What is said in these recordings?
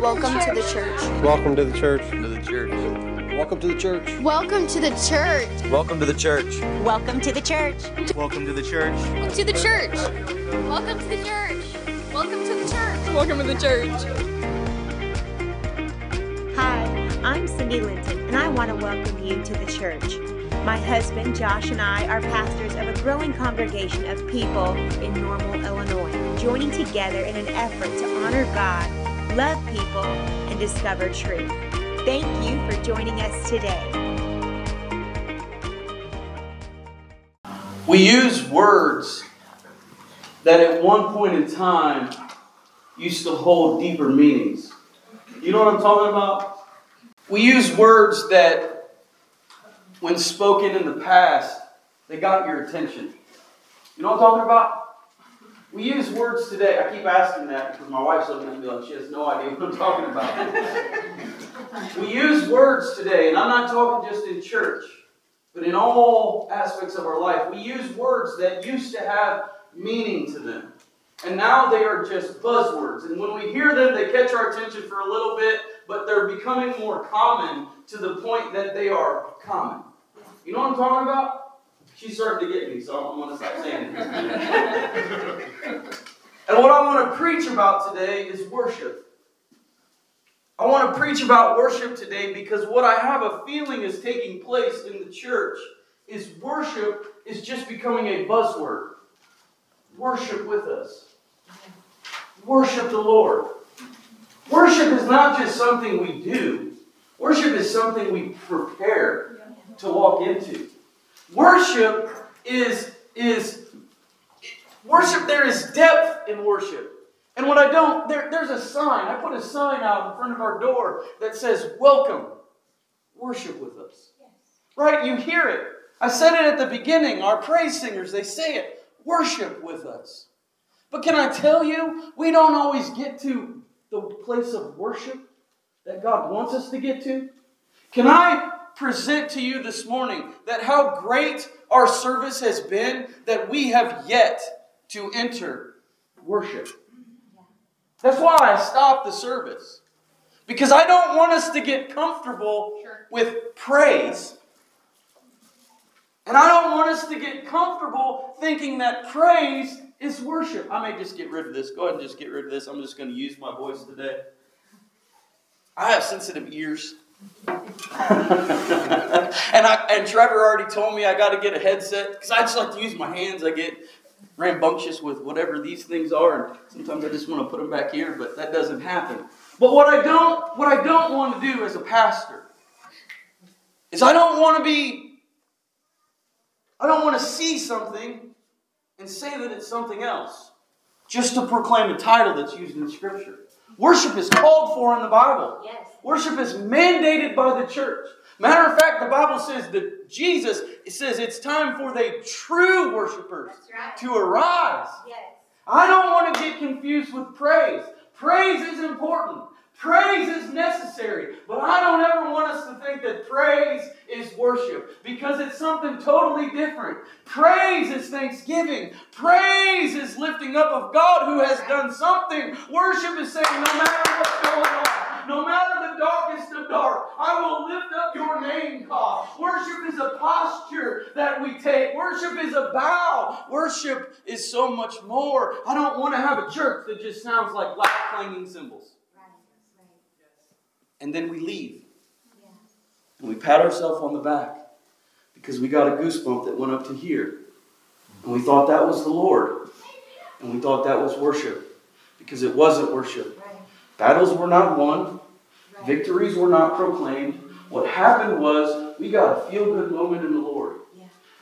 Welcome to the church. Welcome to the church. To the church. Welcome to the church. Welcome to the church. Welcome to the church. Welcome to the church. Welcome to the church. Welcome To the church. Welcome to the church. Welcome to the church. Welcome to the church. Hi, I'm Cindy Linton, and I want to welcome you to the church. My husband, Josh, and I are pastors of a growing congregation of people in Normal, Illinois, joining together in an effort to honor God love people, and discover truth. Thank you for joining us today. We use words that at one point in time used to hold deeper meanings. You know what I'm talking about? We use words that, when spoken in the past, they got your attention. You know what I'm talking about? We use words today. I keep asking that because my wife's looking at me like she has no idea what I'm talking about. we use words today, and I'm not talking just in church, but in all aspects of our life. We use words that used to have meaning to them. And now they are just buzzwords. And when we hear them, they catch our attention for a little bit, but they're becoming more common to the point that they are common. You know what I'm talking about? She's starting to get me, so I'm going to stop saying it. and what I want to preach about today is worship. I want to preach about worship today because what I have a feeling is taking place in the church is worship is just becoming a buzzword. Worship with us. Worship the Lord. Worship is not just something we do. Worship is something we prepare to walk into. Worship is is worship there is depth in worship. And when I don't, there, there's a sign. I put a sign out in front of our door that says, Welcome, worship with us. Right? You hear it. I said it at the beginning. Our praise singers, they say it. Worship with us. But can I tell you, we don't always get to the place of worship that God wants us to get to. Can I present to you this morning that how great our service has been that we have yet to enter worship? That's why I stopped the service. Because I don't want us to get comfortable with praise. And I don't want us to get comfortable thinking that praise is worship. I may just get rid of this. Go ahead and just get rid of this. I'm just going to use my voice today. I have sensitive ears. and I and Trevor already told me I got to get a headset because I just like to use my hands. I get rambunctious with whatever these things are, and sometimes I just want to put them back here, but that doesn't happen. But what I don't what I don't want to do as a pastor is I don't want to be I don't want to see something and say that it's something else just to proclaim a title that's used in Scripture. Worship is called for in the Bible. Yes. Worship is mandated by the church. Matter of fact, the Bible says that Jesus says it's time for the true worshipers right. to arise. Yes. I don't want to get confused with praise. Praise is important. Praise is necessary. But I don't ever want us to think that praise is worship because it's something totally different. Praise is thanksgiving. Praise is lifting up of God who has done something. Worship is saying, no matter what's going on, no matter the darkest of dark, I will lift up your name, God. Worship is a posture that we take. Worship is a bow. Worship is so much more. I don't want to have a church that just sounds like loud clanging cymbals. And then we leave. And we pat ourselves on the back because we got a goosebump that went up to here. And we thought that was the Lord. And we thought that was worship because it wasn't worship. Battles were not won, victories were not proclaimed. What happened was we got a feel good moment in the Lord.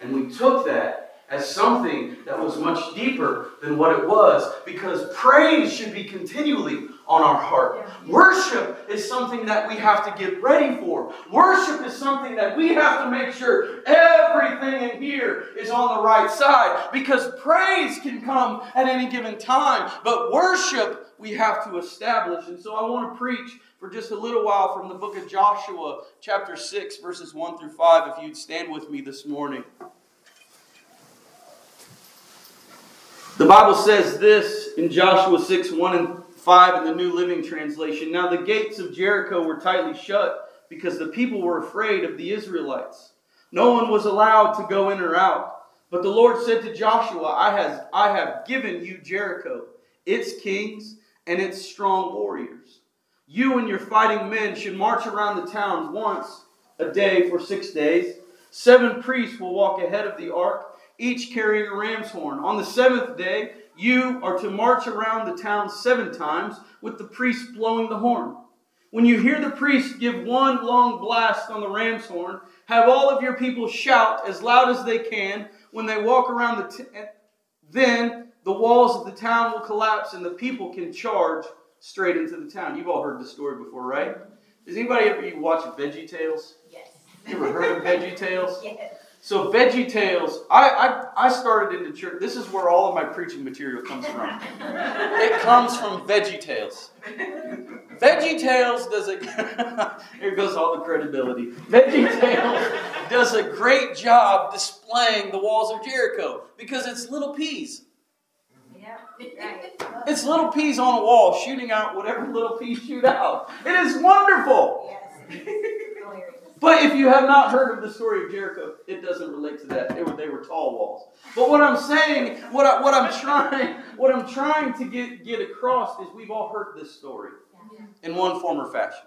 And we took that as something that was much deeper than what it was because praise should be continually on our heart. Worship is something that we have to get ready for. Worship is something that we have to make sure everything in here is on the right side because praise can come at any given time, but worship we have to establish. And so I want to preach for just a little while from the book of Joshua, chapter 6, verses 1 through 5, if you'd stand with me this morning. The Bible says this in Joshua 6 1 and 5 in the New Living Translation. Now the gates of Jericho were tightly shut because the people were afraid of the Israelites. No one was allowed to go in or out. But the Lord said to Joshua, I, has, I have given you Jericho, its kings, and its strong warriors. You and your fighting men should march around the towns once a day for six days. Seven priests will walk ahead of the ark, each carrying a ram's horn. On the seventh day, you are to march around the town seven times with the priest blowing the horn. When you hear the priest give one long blast on the ram's horn, have all of your people shout as loud as they can when they walk around the t- eh, then the walls of the town will collapse and the people can charge straight into the town. You've all heard the story before, right? Does anybody ever you watch Veggie Tales? Yes. You ever heard of Veggie Tales? Yes. So Veggie Tales, I, I, I started into church. This is where all of my preaching material comes from. it comes from Veggie Tales. Veggie Tales does a here goes all the credibility. Veggie Tales does a great job displaying the walls of Jericho because it's little peas. It's little peas on a wall shooting out whatever little peas shoot out. It is wonderful. But if you have not heard of the story of Jericho, it doesn't relate to that. They were, they were tall walls. But what I'm saying, what, I, what I'm trying, what I'm trying to get, get across is we've all heard this story in one form or fashion.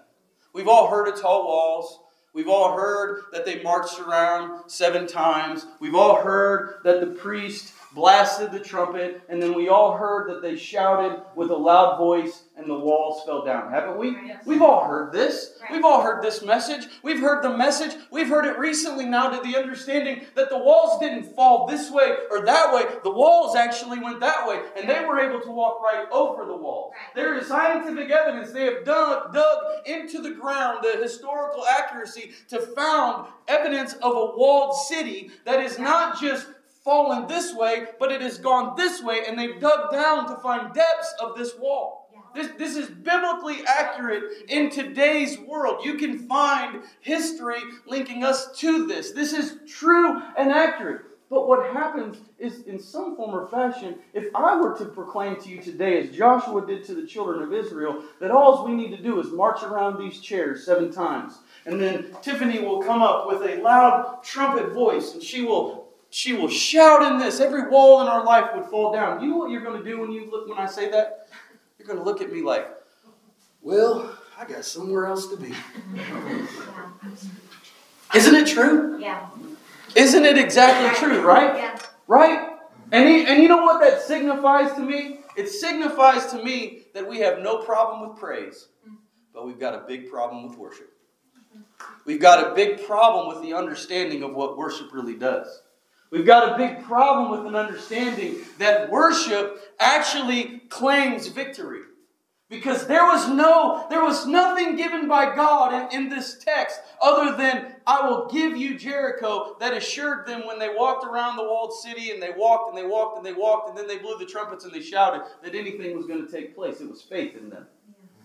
We've all heard of tall walls. We've all heard that they marched around seven times. We've all heard that the priest blasted the trumpet, and then we all heard that they shouted with a loud voice and the walls fell down. Haven't we? We've all heard this. We've all heard this message. We've heard the message. We've heard it recently now to the understanding that the walls didn't fall this way or that way. The walls actually went that way, and they were able to walk right over the wall. There is scientific evidence. They have dug, dug into the ground the historical accuracy to found evidence of a walled city that is not just fallen this way, but it has gone this way, and they've dug down to find depths of this wall. This, this is biblically accurate in today's world. You can find history linking us to this. This is true and accurate. But what happens is, in some form or fashion, if I were to proclaim to you today, as Joshua did to the children of Israel, that all we need to do is march around these chairs seven times, and then Tiffany will come up with a loud trumpet voice, and she will she will shout in this. Every wall in our life would fall down. You know what you're going to do when you look when I say that? You're going to look at me like, well, I got somewhere else to be. Isn't it true? Yeah. Isn't it exactly true, right? Yeah. Right? And, he, and you know what that signifies to me? It signifies to me that we have no problem with praise, mm-hmm. but we've got a big problem with worship. We've got a big problem with the understanding of what worship really does. We've got a big problem with an understanding that worship actually claims victory. Because there was no, there was nothing given by God in, in this text other than I will give you Jericho that assured them when they walked around the walled city and they walked and they walked and they walked and then they blew the trumpets and they shouted that anything was going to take place. It was faith in them.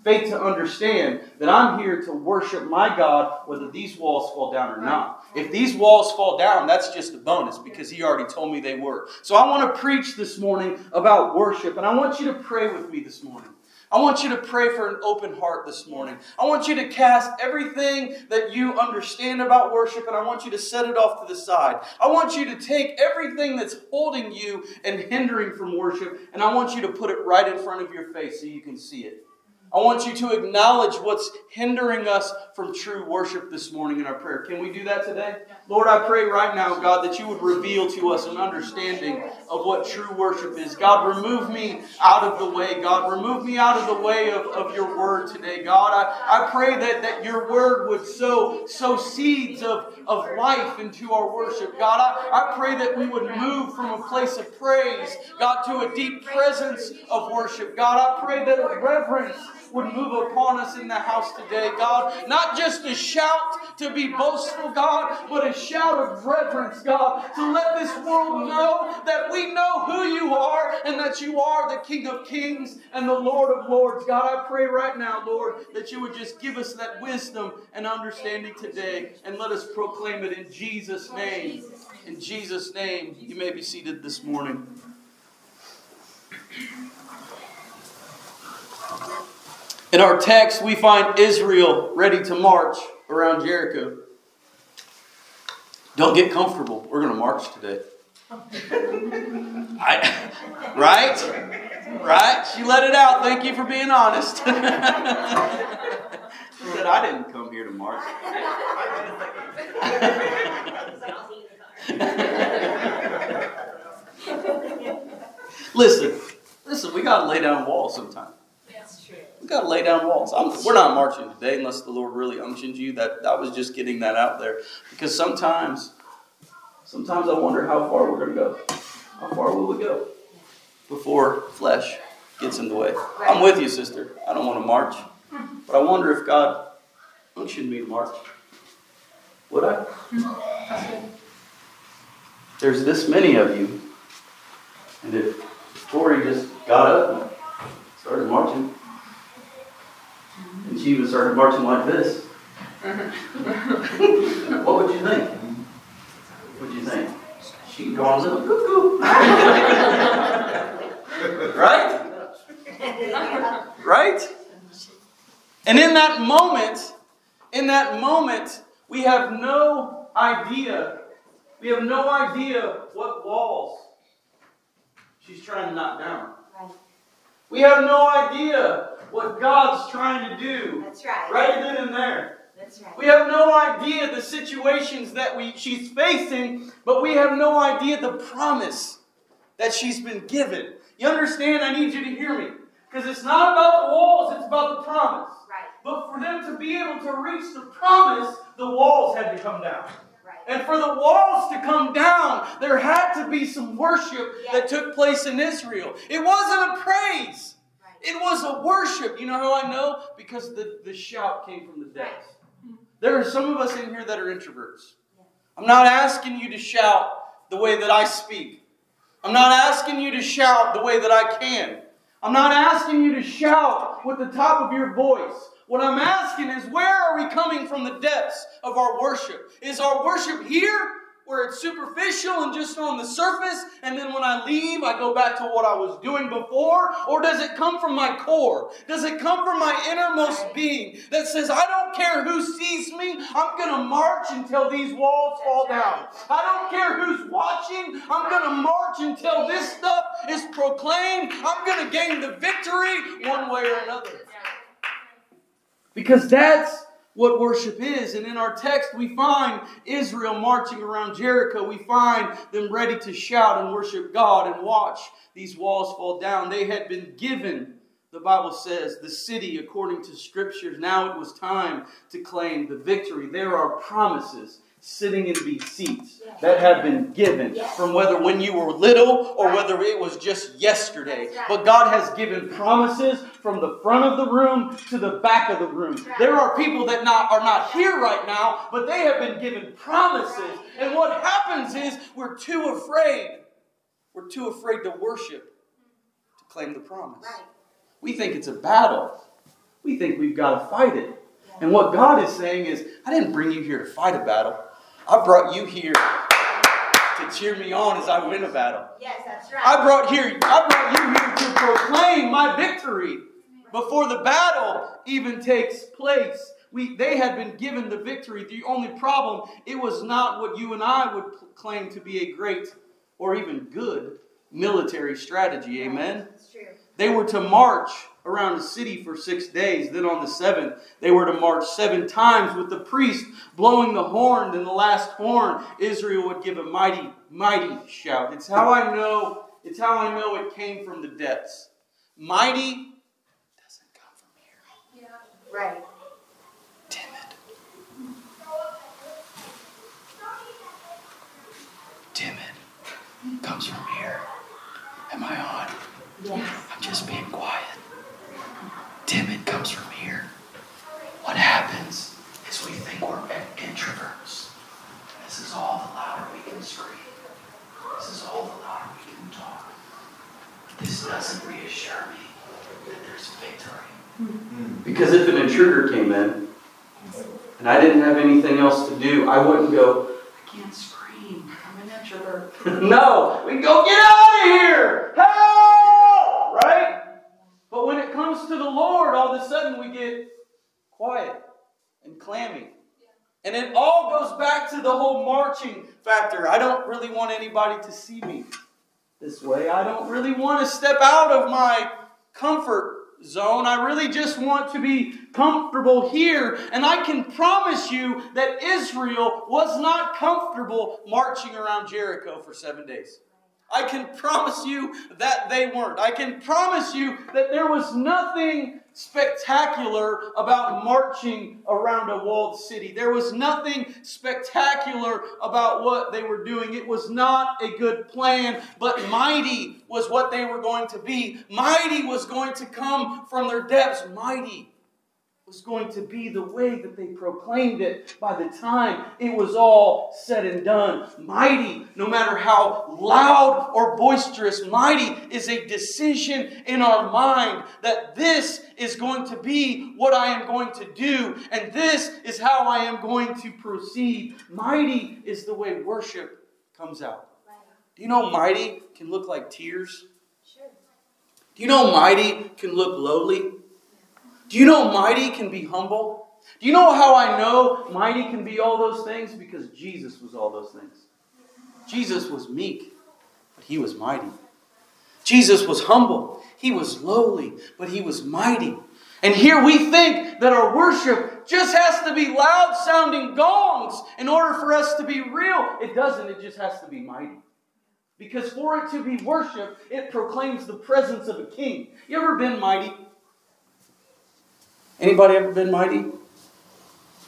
Faith to understand that I'm here to worship my God whether these walls fall down or not. If these walls fall down, that's just a bonus because He already told me they were. So I want to preach this morning about worship, and I want you to pray with me this morning. I want you to pray for an open heart this morning. I want you to cast everything that you understand about worship and I want you to set it off to the side. I want you to take everything that's holding you and hindering from worship and I want you to put it right in front of your face so you can see it. I want you to acknowledge what's hindering us from true worship this morning in our prayer. Can we do that today? Lord, I pray right now, God, that you would reveal to us an understanding of what true worship is. God, remove me out of the way. God, remove me out of the way of, of your word today. God, I, I pray that, that your word would sow, sow seeds of, of life into our worship. God, I, I pray that we would move from a place of praise, God, to a deep presence of worship. God, I pray that reverence would move upon us in the house today, God. Not just a shout to be boastful, God, but a shout of reverence, God, to let this world know that we know who you are and that you are the King of Kings and the Lord of Lords. God, I pray right now, Lord, that you would just give us that wisdom and understanding today and let us proclaim it in Jesus' name. In Jesus' name, you may be seated this morning. In our text, we find Israel ready to march around Jericho. Don't get comfortable. We're going to march today. I, right? Right? She let it out. Thank you for being honest. she said, I didn't come here to march. listen, listen, we got to lay down walls sometimes. That's true. We got to lay down walls. I'm, we're not marching today unless the Lord really unctions you. That I was just getting that out there because sometimes, sometimes I wonder how far we're going to go. How far will we go before flesh gets in the way? I'm with you, sister. I don't want to march, but I wonder if God unctioned me to march. Would I? There's this many of you, and if Tori just got up and started marching, and she even started marching like this, what would you think? What would you think? She'd go on a little cuckoo. right? Right? And in that moment, in that moment, we have no idea. We have no idea what walls she's trying to knock down. Right. We have no idea what God's trying to do That's right. right then and there. That's right. We have no idea the situations that we she's facing, but we have no idea the promise that she's been given. You understand? I need you to hear me. Because it's not about the walls, it's about the promise. Right. But for them to be able to reach the promise, the walls had to come down. Right. And for the walls to come down, there had to be some worship that took place in Israel. It wasn't a praise. It was a worship. You know how I know? Because the, the shout came from the depths. There are some of us in here that are introverts. I'm not asking you to shout the way that I speak. I'm not asking you to shout the way that I can. I'm not asking you to shout with the top of your voice. What I'm asking is where are we coming from the depths of our worship? Is our worship here where it's superficial and just on the surface, and then when I leave, I go back to what I was doing before? Or does it come from my core? Does it come from my innermost being that says, I don't care who sees me, I'm going to march until these walls fall down? I don't care who's watching, I'm going to march until this stuff is proclaimed. I'm going to gain the victory one way or another. Because that's what worship is. And in our text, we find Israel marching around Jericho. We find them ready to shout and worship God and watch these walls fall down. They had been given, the Bible says, the city according to scriptures. Now it was time to claim the victory. There are promises sitting in these seats that have been given from whether when you were little or whether it was just yesterday. But God has given promises from the front of the room to the back of the room. There are people that not, are not here right now, but they have been given promises. And what happens is we're too afraid. We're too afraid to worship to claim the promise. We think it's a battle. We think we've got to fight it. And what God is saying is, I didn't bring you here to fight a battle. I brought you here to cheer me on as I win a battle. Yes, that's right. I brought here, I brought you here to proclaim my victory before the battle even takes place. We, they had been given the victory. The only problem, it was not what you and I would claim to be a great or even good military strategy. Amen. That's true. They were to march around the city for six days. Then on the seventh, they were to march seven times with the priest blowing the horn. Then the last horn, Israel would give a mighty, mighty shout. It's how I know. It's how I know it came from the depths. Mighty doesn't come from here. Right. Timid. Timid comes from here. Am I on? Yes. I'm just being quiet. Timid comes from here. What happens is we think we're introverts. This is all the louder we can scream. This is all the louder we can talk. This doesn't reassure me that there's victory. Because if an intruder came in and I didn't have anything else to do, I wouldn't go, I can't scream. I'm an introvert. no, we go, get out of here! Help! Right? But when it comes comes to the Lord, all of a sudden we get quiet and clammy. And it all goes back to the whole marching factor. I don't really want anybody to see me this way. I don't really want to step out of my comfort zone. I really just want to be comfortable here. And I can promise you that Israel was not comfortable marching around Jericho for seven days. I can promise you that they weren't. I can promise you that there was nothing spectacular about marching around a walled city. There was nothing spectacular about what they were doing. It was not a good plan, but mighty was what they were going to be. Mighty was going to come from their depths. Mighty was going to be the way that they proclaimed it by the time it was all said and done. Mighty, no matter how loud or boisterous, mighty is a decision in our mind that this is going to be what I am going to do, and this is how I am going to proceed. Mighty is the way worship comes out. Do you know mighty can look like tears? Sure. Do you know mighty can look lowly? Do you know mighty can be humble? Do you know how I know mighty can be all those things? Because Jesus was all those things. Jesus was meek, but he was mighty. Jesus was humble, he was lowly, but he was mighty. And here we think that our worship just has to be loud sounding gongs in order for us to be real. It doesn't, it just has to be mighty. Because for it to be worship, it proclaims the presence of a king. You ever been mighty? Anybody ever been mighty?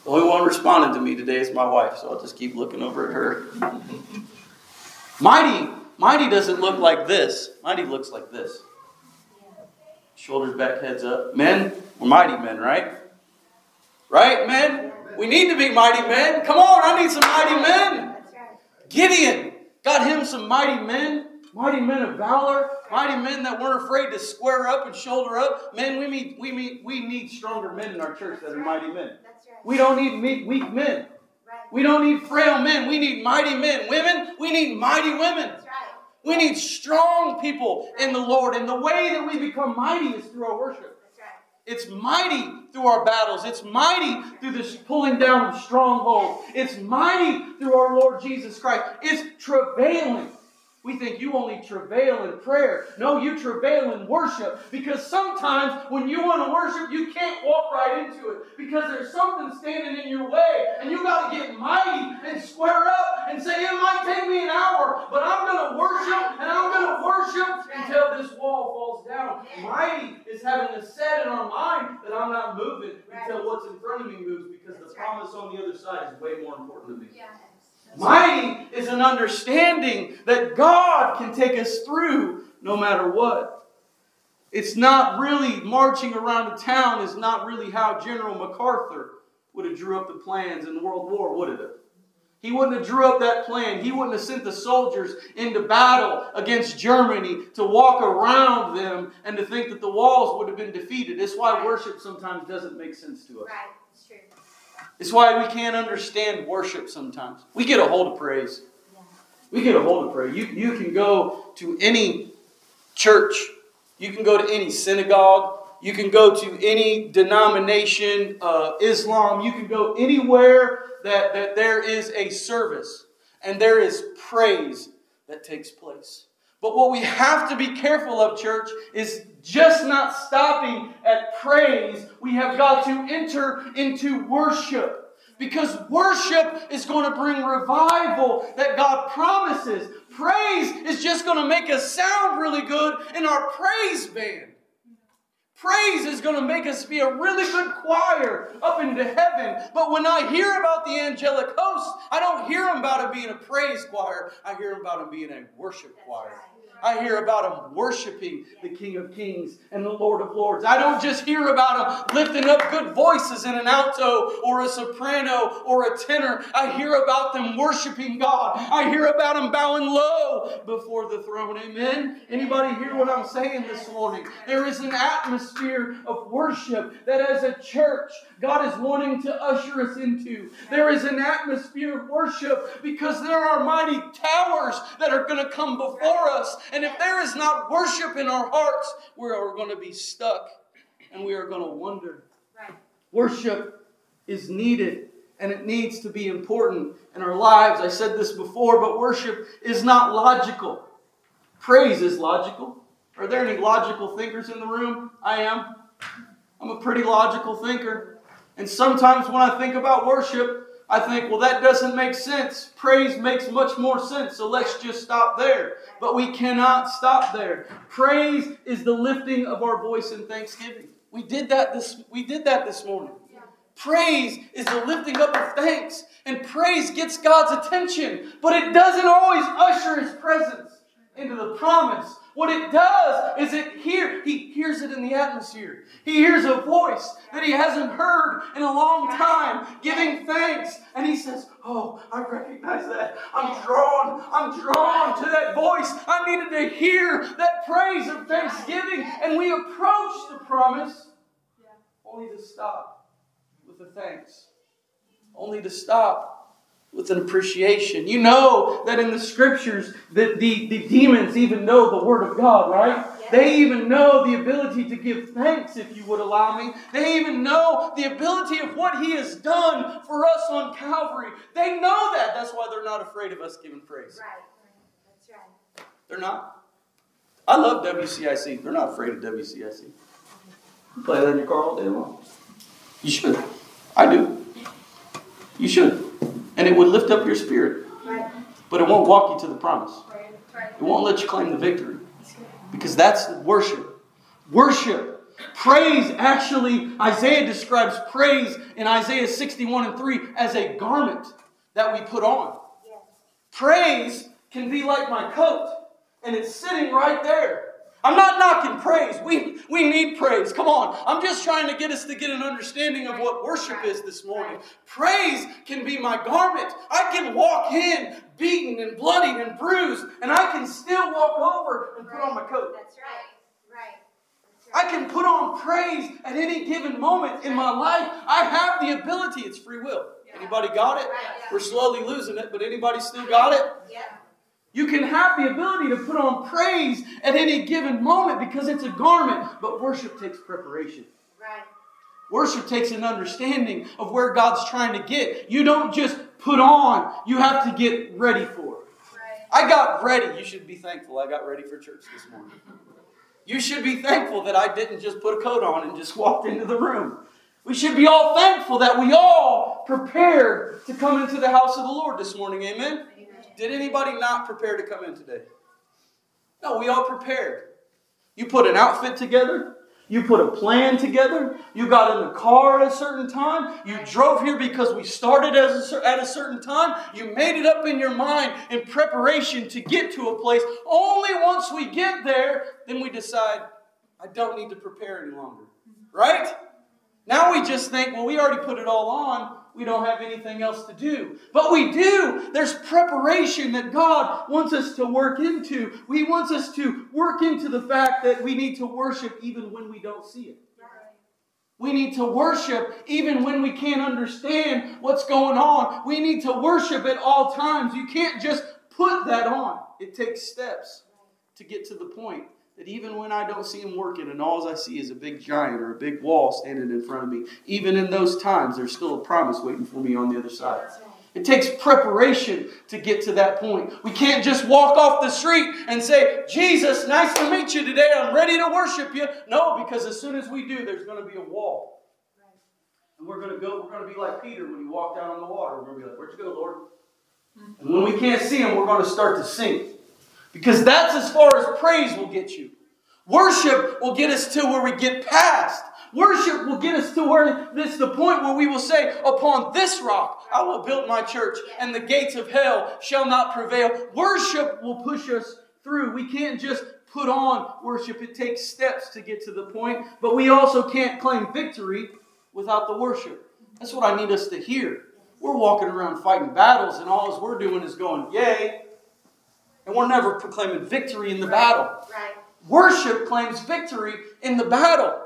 The only one responded to me today is my wife, so I'll just keep looking over at her. mighty, mighty doesn't look like this. Mighty looks like this. Shoulders back, heads up. Men, we're mighty men, right? Right, men? We need to be mighty men. Come on, I need some mighty men. Gideon got him some mighty men. Mighty men of valor, mighty men that weren't afraid to square up and shoulder up. Men, we need, we need, we need stronger men in our church that are mighty men. We don't need weak men. We don't need frail men. We need mighty men. Women, we need mighty women. We need strong people in the Lord. And the way that we become mighty is through our worship. It's mighty through our battles. It's mighty through this pulling down of strongholds. It's mighty through our Lord Jesus Christ. It's travailing we think you only travail in prayer. No, you travail in worship because sometimes when you want to worship, you can't walk right into it because there's something standing in your way and you got to get mighty and square up and say, It might take me an hour, but I'm going to worship and I'm going to worship until this wall falls down. Mighty is having a set in our mind that I'm not moving until what's in front of me moves because the promise on the other side is way more important to me. Mighty is an understanding that God can take us through no matter what. It's not really marching around a town is not really how General MacArthur would have drew up the plans in the World War, would it? He wouldn't have drew up that plan. He wouldn't have sent the soldiers into battle against Germany to walk around them and to think that the walls would have been defeated. That's why worship sometimes doesn't make sense to us. Right, it's true. It's why we can't understand worship sometimes. We get a hold of praise. We get a hold of praise. You, you can go to any church, you can go to any synagogue, you can go to any denomination, uh, Islam, you can go anywhere that, that there is a service and there is praise that takes place. But what we have to be careful of, church, is just not stopping at praise. We have got to enter into worship. Because worship is going to bring revival that God promises. Praise is just going to make us sound really good in our praise band. Praise is going to make us be a really good choir up into heaven. But when I hear about the angelic host, I don't hear about it being a praise choir. I hear about it being a worship choir. I hear about them worshiping the King of Kings and the Lord of Lords. I don't just hear about them lifting up good voices in an alto or a soprano or a tenor. I hear about them worshiping God. I hear about them bowing low before the throne. Amen. Anybody hear what I'm saying this morning? There is an atmosphere of worship that as a church God is wanting to usher us into. There is an atmosphere of worship because there are mighty towers that are going to come before us and if there is not worship in our hearts, we're going to be stuck and we are going to wonder. Right. Worship is needed and it needs to be important in our lives. I said this before, but worship is not logical. Praise is logical. Are there any logical thinkers in the room? I am. I'm a pretty logical thinker. And sometimes when I think about worship, I think, well, that doesn't make sense. Praise makes much more sense, so let's just stop there. But we cannot stop there. Praise is the lifting of our voice in thanksgiving. We did that this we did that this morning. Praise is the lifting up of thanks, and praise gets God's attention, but it doesn't always usher his presence into the promise. What it does is it hear he hears it in the atmosphere. He hears a voice that he hasn't heard in a long time, giving thanks, and he says, "Oh, I recognize that. I'm drawn. I'm drawn to that voice. I needed to hear that praise of thanksgiving." And we approach the promise only to stop with the thanks. Only to stop with an appreciation. You know that in the scriptures that the, the demons even know the word of God, right? They even know the ability to give thanks, if you would allow me. They even know the ability of what He has done for us on Calvary. They know that. That's why they're not afraid of us giving praise. Right. That's right. They're not. I love WCIC. They're not afraid of WCIC. You play that in your car all day long. You should. I do. You should. And it would lift up your spirit. Right. But it won't walk you to the promise. Right. Right. It won't let you claim the victory. Because that's worship. Worship. Praise, actually, Isaiah describes praise in Isaiah 61 and 3 as a garment that we put on. Yes. Praise can be like my coat, and it's sitting right there. I'm not knocking praise. We, we need praise. Come on. I'm just trying to get us to get an understanding of what worship is this morning. Praise can be my garment. I can walk in beaten and bloodied and bruised, and I can still walk over and put on my coat. That's right. Right. I can put on praise at any given moment in my life. I have the ability. It's free will. Anybody got it? Yeah. We're slowly losing it, but anybody still got it? Yep. You can have the ability to put on praise at any given moment because it's a garment, but worship takes preparation. Right. Worship takes an understanding of where God's trying to get. You don't just put on, you have to get ready for it. Right. I got ready. You should be thankful I got ready for church this morning. You should be thankful that I didn't just put a coat on and just walked into the room. We should be all thankful that we all prepared to come into the house of the Lord this morning. Amen? Did anybody not prepare to come in today? No, we all prepared. You put an outfit together. You put a plan together. You got in the car at a certain time. You drove here because we started a, at a certain time. You made it up in your mind in preparation to get to a place. Only once we get there, then we decide, I don't need to prepare any longer. Right? Now we just think, well, we already put it all on. We don't have anything else to do. But we do. There's preparation that God wants us to work into. He wants us to work into the fact that we need to worship even when we don't see it. We need to worship even when we can't understand what's going on. We need to worship at all times. You can't just put that on. It takes steps to get to the point that even when I don't see him working and all I see is a big giant or a big wall standing in front of me, even in those times, there's still a promise waiting for me on the other side. It takes preparation to get to that point. We can't just walk off the street and say, Jesus, nice to meet you today. I'm ready to worship you. No, because as soon as we do, there's going to be a wall. And we're going to go, we're going to be like Peter when he walked out on the water. We're going to be like, Where'd you go, Lord? And when we can't see him, we're going to start to sink. Because that's as far as praise will get you. Worship will get us to where we get past. Worship will get us to where this the point where we will say, Upon this rock I will build my church, and the gates of hell shall not prevail. Worship will push us through. We can't just put on worship, it takes steps to get to the point, but we also can't claim victory without the worship. That's what I need us to hear. We're walking around fighting battles, and all we're doing is going, Yay! And we're never proclaiming victory in the battle. Right. Worship claims victory in the battle.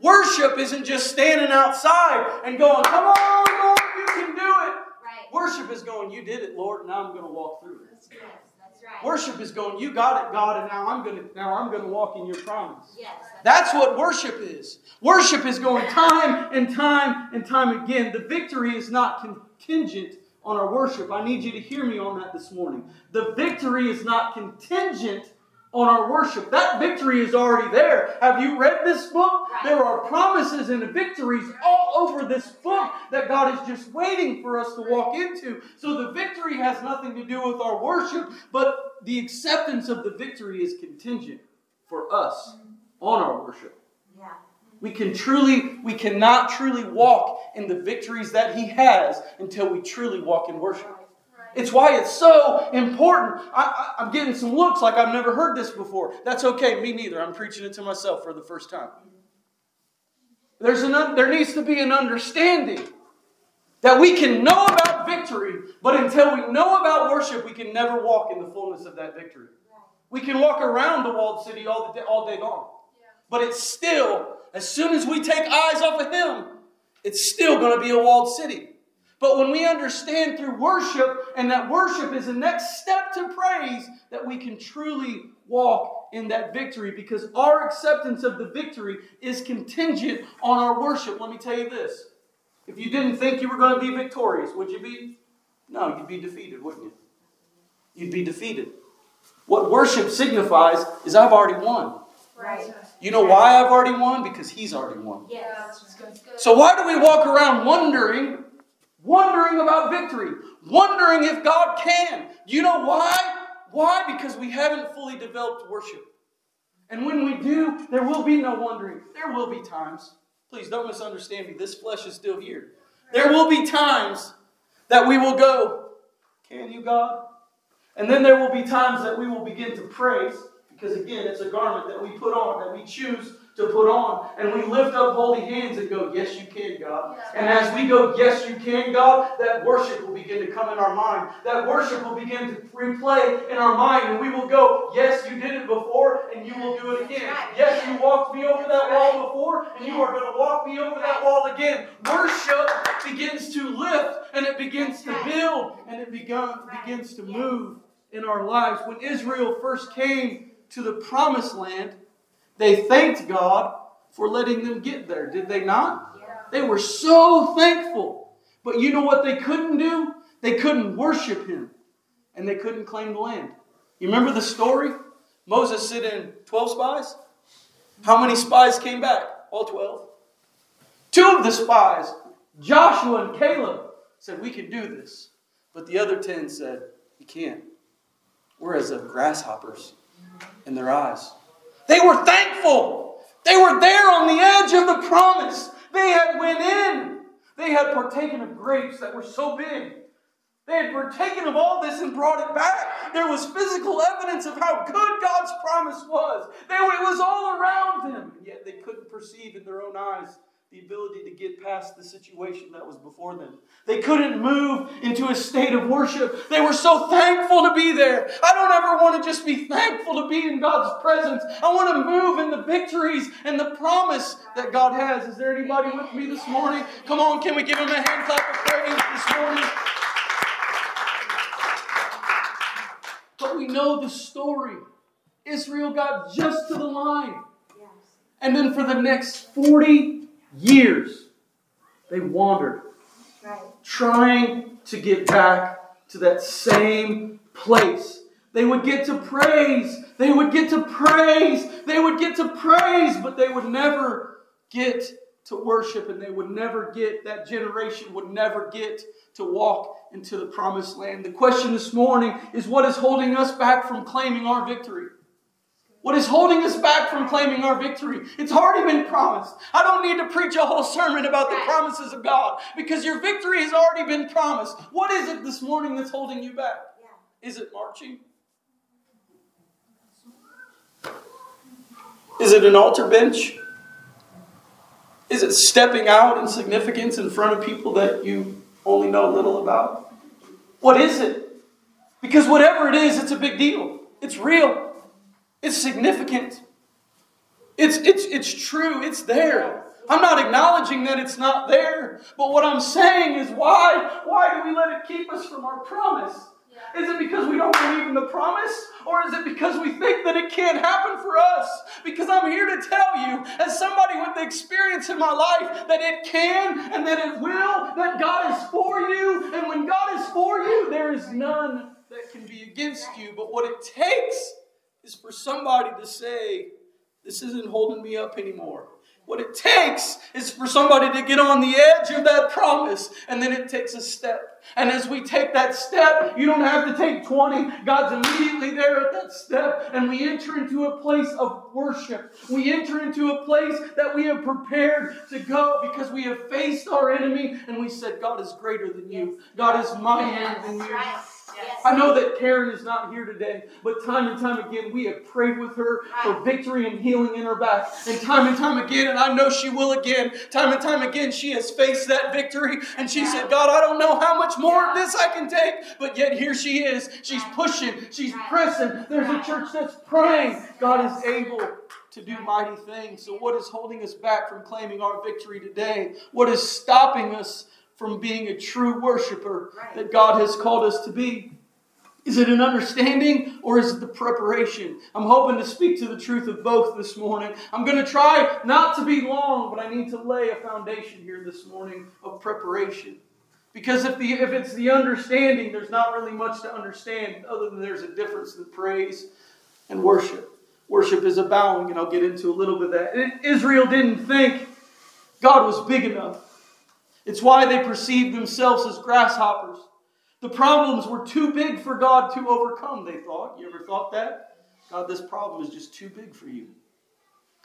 Worship isn't just standing outside and going, Come on, Lord, you can do it. Right. Worship is going, You did it, Lord, now I'm going to walk through it. That's Right. Worship is going, you got it, God, and now I'm gonna now I'm gonna walk in your promise. Yes. That's what worship is. Worship is going time and time and time again. The victory is not contingent on our worship. I need you to hear me on that this morning. The victory is not contingent on our worship. That victory is already there. Have you read this book? Right. There are promises and victories all over this book that God is just waiting for us to walk into. So the victory has nothing to do with our worship, but the acceptance of the victory is contingent for us on our worship. We can truly, we cannot truly walk in the victories that He has until we truly walk in worship. It's why it's so important. I, am getting some looks like I've never heard this before. That's okay, me neither. I'm preaching it to myself for the first time. There's an, there needs to be an understanding that we can know about victory, but until we know about worship, we can never walk in the fullness of that victory. We can walk around the walled city all, the day, all day long. But it's still, as soon as we take eyes off of Him, it's still going to be a walled city. But when we understand through worship, and that worship is the next step to praise, that we can truly walk in that victory because our acceptance of the victory is contingent on our worship. Let me tell you this. If you didn't think you were going to be victorious, would you be? No, you'd be defeated, wouldn't you? You'd be defeated. What worship signifies is I've already won. Right. You know why I've already won? Because He's already won. Yes. So why do we walk around wondering wondering about victory, wondering if God can. You know why? Why? Because we haven't fully developed worship. And when we do, there will be no wondering. There will be times. Please don't misunderstand me. This flesh is still here. There will be times that we will go, Can you, God? And then there will be times that we will begin to praise, because again, it's a garment that we put on, that we choose to put on. And we lift up holy hands and go, Yes, you can, God. And as we go, Yes, you can, God, that worship will begin to come in our mind. That worship will begin to replay in our mind. And we will go, Yes, you did it before, and you will do it again. Yes, you walked me over that wall before, and you are going to walk me over that wall again. Worship begins to lift, and it begins to build, and it begun, begins to move in our lives. When Israel first came to the promised land, they thanked God for letting them get there, did they not? Yeah. They were so thankful. But you know what they couldn't do? They couldn't worship Him and they couldn't claim the land. You remember the story? Moses sent in 12 spies. How many spies came back? All 12. Two of the spies, Joshua and Caleb, said, We can do this. But the other 10 said, You can't. We're as of grasshoppers in their eyes. They were thankful. They were there on the edge of the promise. They had went in. They had partaken of grapes that were so big. They had partaken of all this and brought it back. There was physical evidence of how good God's promise was. They, it was all around them. And yet they couldn't perceive in their own eyes the ability to get past the situation that was before them. They couldn't move into a state of worship. They were so thankful to be there. I don't ever want to just be thankful to be in God's presence. I want to move in the victories and the promise that God has. Is there anybody with me this morning? Come on, can we give him a hand clap of praise this morning? But we know the story. Israel got just to the line. And then for the next 40 years, they wandered, right. trying to get back to that same place. They would get to praise, they would get to praise, they would get to praise, but they would never get to worship, and they would never get, that generation would never get to walk into the promised land. The question this morning is what is holding us back from claiming our victory? What is holding us back from claiming our victory? It's already been promised. I don't need to preach a whole sermon about the promises of God because your victory has already been promised. What is it this morning that's holding you back? Is it marching? Is it an altar bench? Is it stepping out in significance in front of people that you only know little about? What is it? Because whatever it is, it's a big deal. It's real. It's significant. It's, it's, it's true. It's there. I'm not acknowledging that it's not there. But what I'm saying is why? Why do we let it keep us from our promise? Is it because we don't believe in the promise? Or is it because we think that it can't happen for us? Because I'm here to tell you, as somebody with the experience in my life, that it can and that it will, that God is for you. And when God is for you, there is none that can be against you. But what it takes is for somebody to say, This isn't holding me up anymore. What it takes is for somebody to get on the edge of that promise, and then it takes a step. And as we take that step, you don't have to take 20. God's immediately there at that step, and we enter into a place of worship. We enter into a place that we have prepared to go because we have faced our enemy, and we said, God is greater than you. God is mightier than you. I know that Karen is not here today, but time and time again we have prayed with her for victory and healing in her back. And time and time again, and I know she will again, time and time again, she has faced that victory. And she said, God, I don't know how much more of this I can take, but yet here she is. She's pushing, she's pressing. There's a church that's praying. God is able to do mighty things. So, what is holding us back from claiming our victory today? What is stopping us from being a true worshiper that God has called us to be? Is it an understanding or is it the preparation? I'm hoping to speak to the truth of both this morning. I'm going to try not to be long, but I need to lay a foundation here this morning of preparation. Because if, the, if it's the understanding, there's not really much to understand other than there's a difference in praise and worship. Worship is a bowing, and I'll get into a little bit of that. Israel didn't think God was big enough. It's why they perceived themselves as grasshoppers. The problems were too big for God to overcome, they thought. You ever thought that? God, this problem is just too big for you.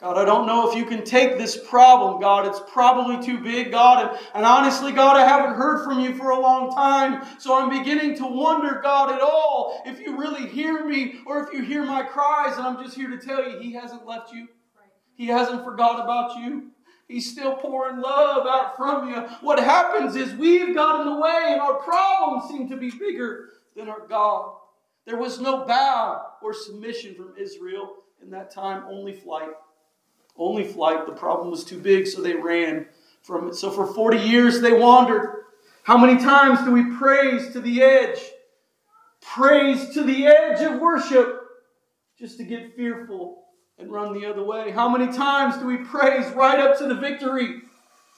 God, I don't know if you can take this problem, God. It's probably too big, God. And, and, honestly, God, I haven't heard from you for a long time. So I'm beginning to wonder, God, at all, if you really hear me or if you hear my cries. And I'm just here to tell you, He hasn't left you, He hasn't forgot about you. He's still pouring love out from you. What happens is we've got in the way and our problems seem to be bigger than our God. There was no bow or submission from Israel in that time, only flight. Only flight. The problem was too big, so they ran from it. So for 40 years they wandered. How many times do we praise to the edge? Praise to the edge of worship just to get fearful and run the other way? How many times do we praise right up to the victory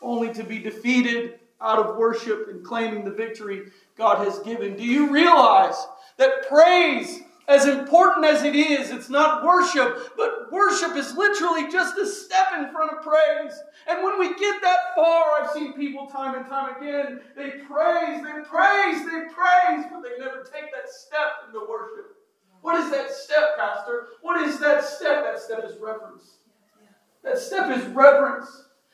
only to be defeated out of worship and claiming the victory God has given? Do you realize that praise, as important as it is, it's not worship, but worship is literally just a step in front of praise. And when we get that far, I've seen people time and time again, they praise, they praise, they praise, but they never take that step into worship. What is that step, Pastor? What is that step? That step is reverence. That step is reverence.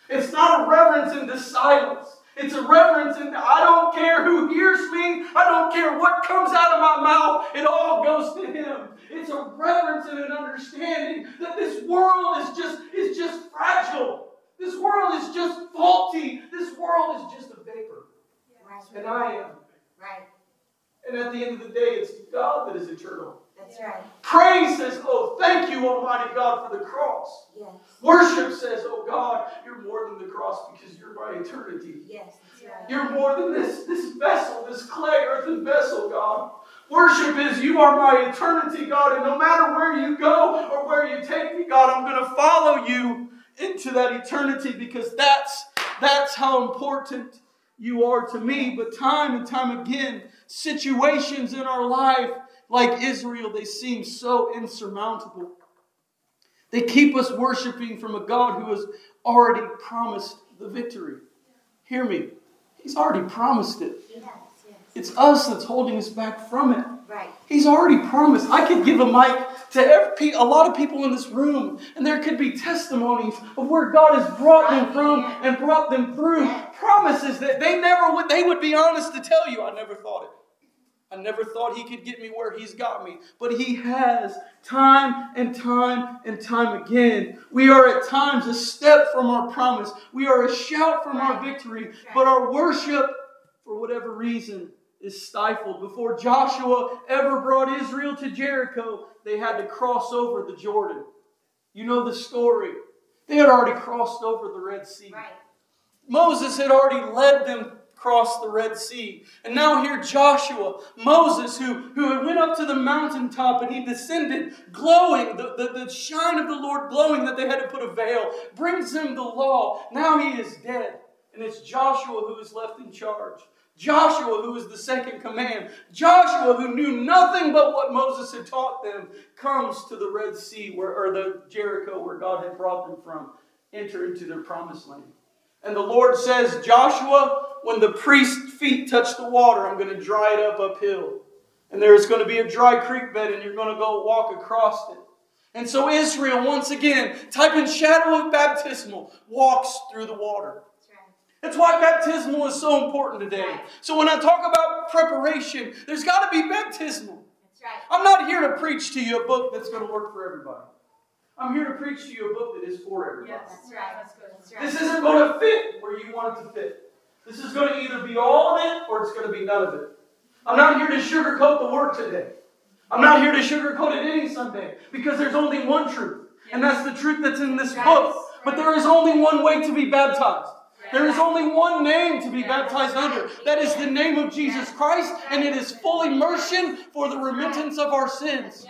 It's not a reverence into silence. It's a reverence and I don't care who hears me. I don't care what comes out of my mouth. It all goes to Him. It's a reverence and an understanding that this world is just is just fragile. This world is just faulty. This world is just a vapor. Right. And I am. Right. And at the end of the day, it's God that is eternal. That's right. Praise says, Oh, thank you, Almighty God, for the cross. Yes. Worship says, Oh God, you're more than the cross because you're my eternity. Yes, that's right. You're more than this, this vessel, this clay earthen vessel, God. Worship is you are my eternity, God, and no matter where you go or where you take me, God, I'm going to follow you into that eternity because that's that's how important you are to me. But time and time again, situations in our life like Israel, they seem so insurmountable. They keep us worshiping from a God who has already promised the victory. Hear me. He's already promised it. Yes, yes. It's us that's holding us back from it. Right. He's already promised. I could give a mic to every, a lot of people in this room, and there could be testimonies of where God has brought them from and brought them through. Promises that they never would, they would be honest to tell you, I never thought it. I never thought he could get me where he's got me, but he has time and time and time again. We are at times a step from our promise. We are a shout from our victory, but our worship, for whatever reason, is stifled. Before Joshua ever brought Israel to Jericho, they had to cross over the Jordan. You know the story. They had already crossed over the Red Sea. Right. Moses had already led them crossed the Red Sea. And now here Joshua, Moses, who, who went up to the mountaintop and he descended glowing, the, the, the shine of the Lord glowing that they had to put a veil, brings him the law. Now he is dead. And it's Joshua who is left in charge. Joshua, who was the second command, Joshua, who knew nothing but what Moses had taught them, comes to the Red Sea, where, or the Jericho, where God had brought them from, enter into their promised land. And the Lord says, Joshua, when the priest's feet touch the water, I'm going to dry it up uphill. And there is going to be a dry creek bed, and you're going to go walk across it. And so Israel, once again, type in shadow of baptismal, walks through the water. That's why baptismal is so important today. So when I talk about preparation, there's got to be baptismal. I'm not here to preach to you a book that's going to work for everybody. I'm here to preach to you a book that is for everybody. Yes, that's right. That's good. That's right. This isn't going to fit where you want it to fit. This is going to either be all of it or it's going to be none of it. I'm not here to sugarcoat the word today. I'm not here to sugarcoat it any Sunday because there's only one truth, and that's the truth that's in this book. But there is only one way to be baptized. There is only one name to be baptized under. That is the name of Jesus Christ, and it is full immersion for the remittance of our sins.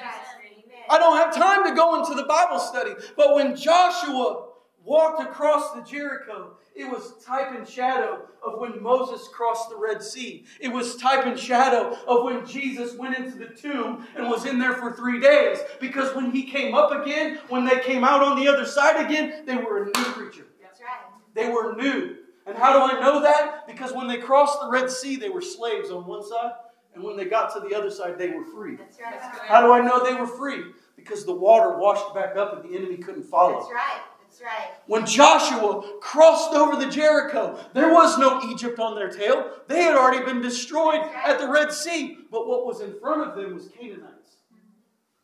I don't have time to go into the Bible study, but when Joshua walked across the Jericho, it was type and shadow of when Moses crossed the Red Sea. It was type and shadow of when Jesus went into the tomb and was in there for three days. Because when he came up again, when they came out on the other side again, they were a new creature. That's right. They were new. And how do I know that? Because when they crossed the Red Sea, they were slaves on one side, and when they got to the other side, they were free. That's right. How do I know they were free? Because the water washed back up and the enemy couldn't follow. That's right. That's right. When Joshua crossed over the Jericho, there was no Egypt on their tail. They had already been destroyed at the Red Sea. But what was in front of them was Canaanites.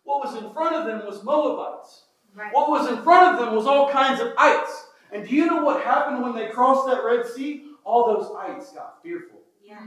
What was in front of them was Moabites. Right. What was in front of them was all kinds of ites. And do you know what happened when they crossed that Red Sea? All those ites got fearful. Yeah.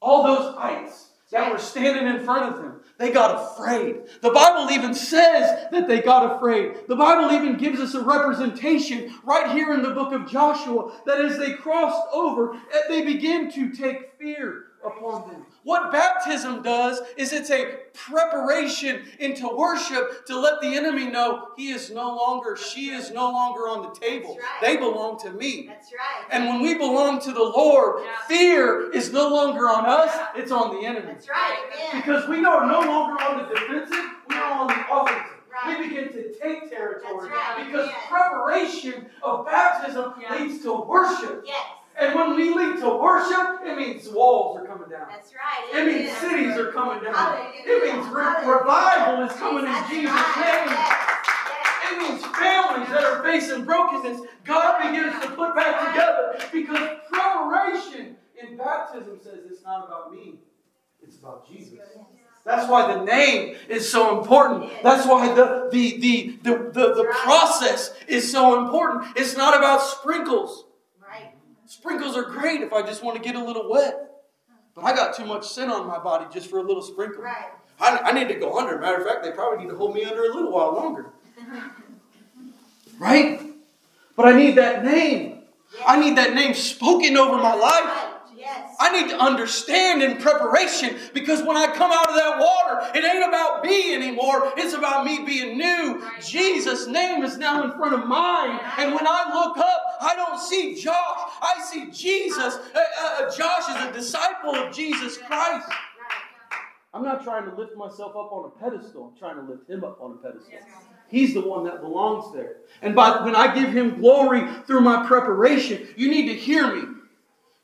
All those ites that were standing in front of them, they got afraid. The Bible even says that they got afraid. The Bible even gives us a representation right here in the book of Joshua that as they crossed over, eh, they begin to take fear upon them. What baptism does is it's a preparation into worship to let the enemy know he is no longer, she is no longer on the table. Right. They belong to me. That's right. And when we belong to the Lord, Yeah. fear is no longer on us, it's on the enemy. That's right. Amen. Because we are no longer on the defensive, we are on the offensive. Right. We begin to take territory right. because Amen. preparation of baptism Yeah. leads to worship. Yes. And when we lead to worship, it means walls are coming down. That's right. It means Amen. cities are coming down. Hallelujah. It means re- revival is coming in Jesus' right. name. Yes. Yes. It means families that are facing brokenness, God begins to put back together because preparation in baptism says it's not about me, it's about Jesus. That's why the name is so important. That's why the, the, the, the, the, the process is so important. It's not about sprinkles. Sprinkles are great if I just want to get a little wet. But I got too much sin on my body just for a little sprinkle. Right. I, I need to go under. Matter of fact, they probably need to hold me under a little while longer. Right? But I need that name. I need that name spoken over my life. Right. Yes. I need to understand in preparation because when I come out of that water, it ain't about me anymore. It's about me being new. Jesus' name is now in front of mine. And when I look up, I don't see Josh. I see Jesus. Uh, uh, Josh is a disciple of Jesus Christ. Right. I'm not trying to lift myself up on a pedestal. I'm trying to lift him up on a pedestal. He's the one that belongs there. And by, when I give him glory through my preparation, you need to hear me.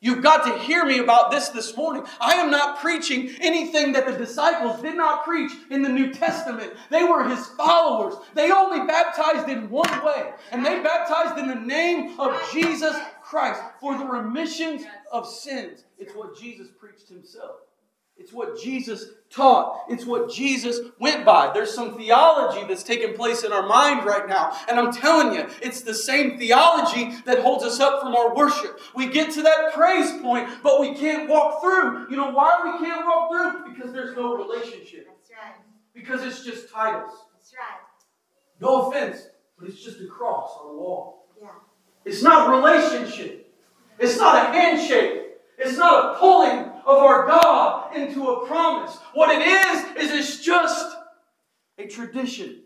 You've got to hear me about this this morning. I am not preaching anything that the disciples did not preach in the New Testament. They were his followers. They only baptized in one way, and they baptized in the name of Jesus Christ for the remissions of sins. It's what Jesus preached himself. It's what Jesus taught. It's what Jesus went by. There's some theology that's taking place in our mind right now. And I'm telling you, it's the same theology that holds us up from our worship. We get to that praise point, but we can't walk through. You know why we can't walk through? Because there's no relationship. That's right. Because it's just titles. That's right. No offense, but it's just a cross on a wall. Yeah. It's not relationship. It's not a handshake. It's not a pulling of our God into a promise. What it is, is it's just a tradition.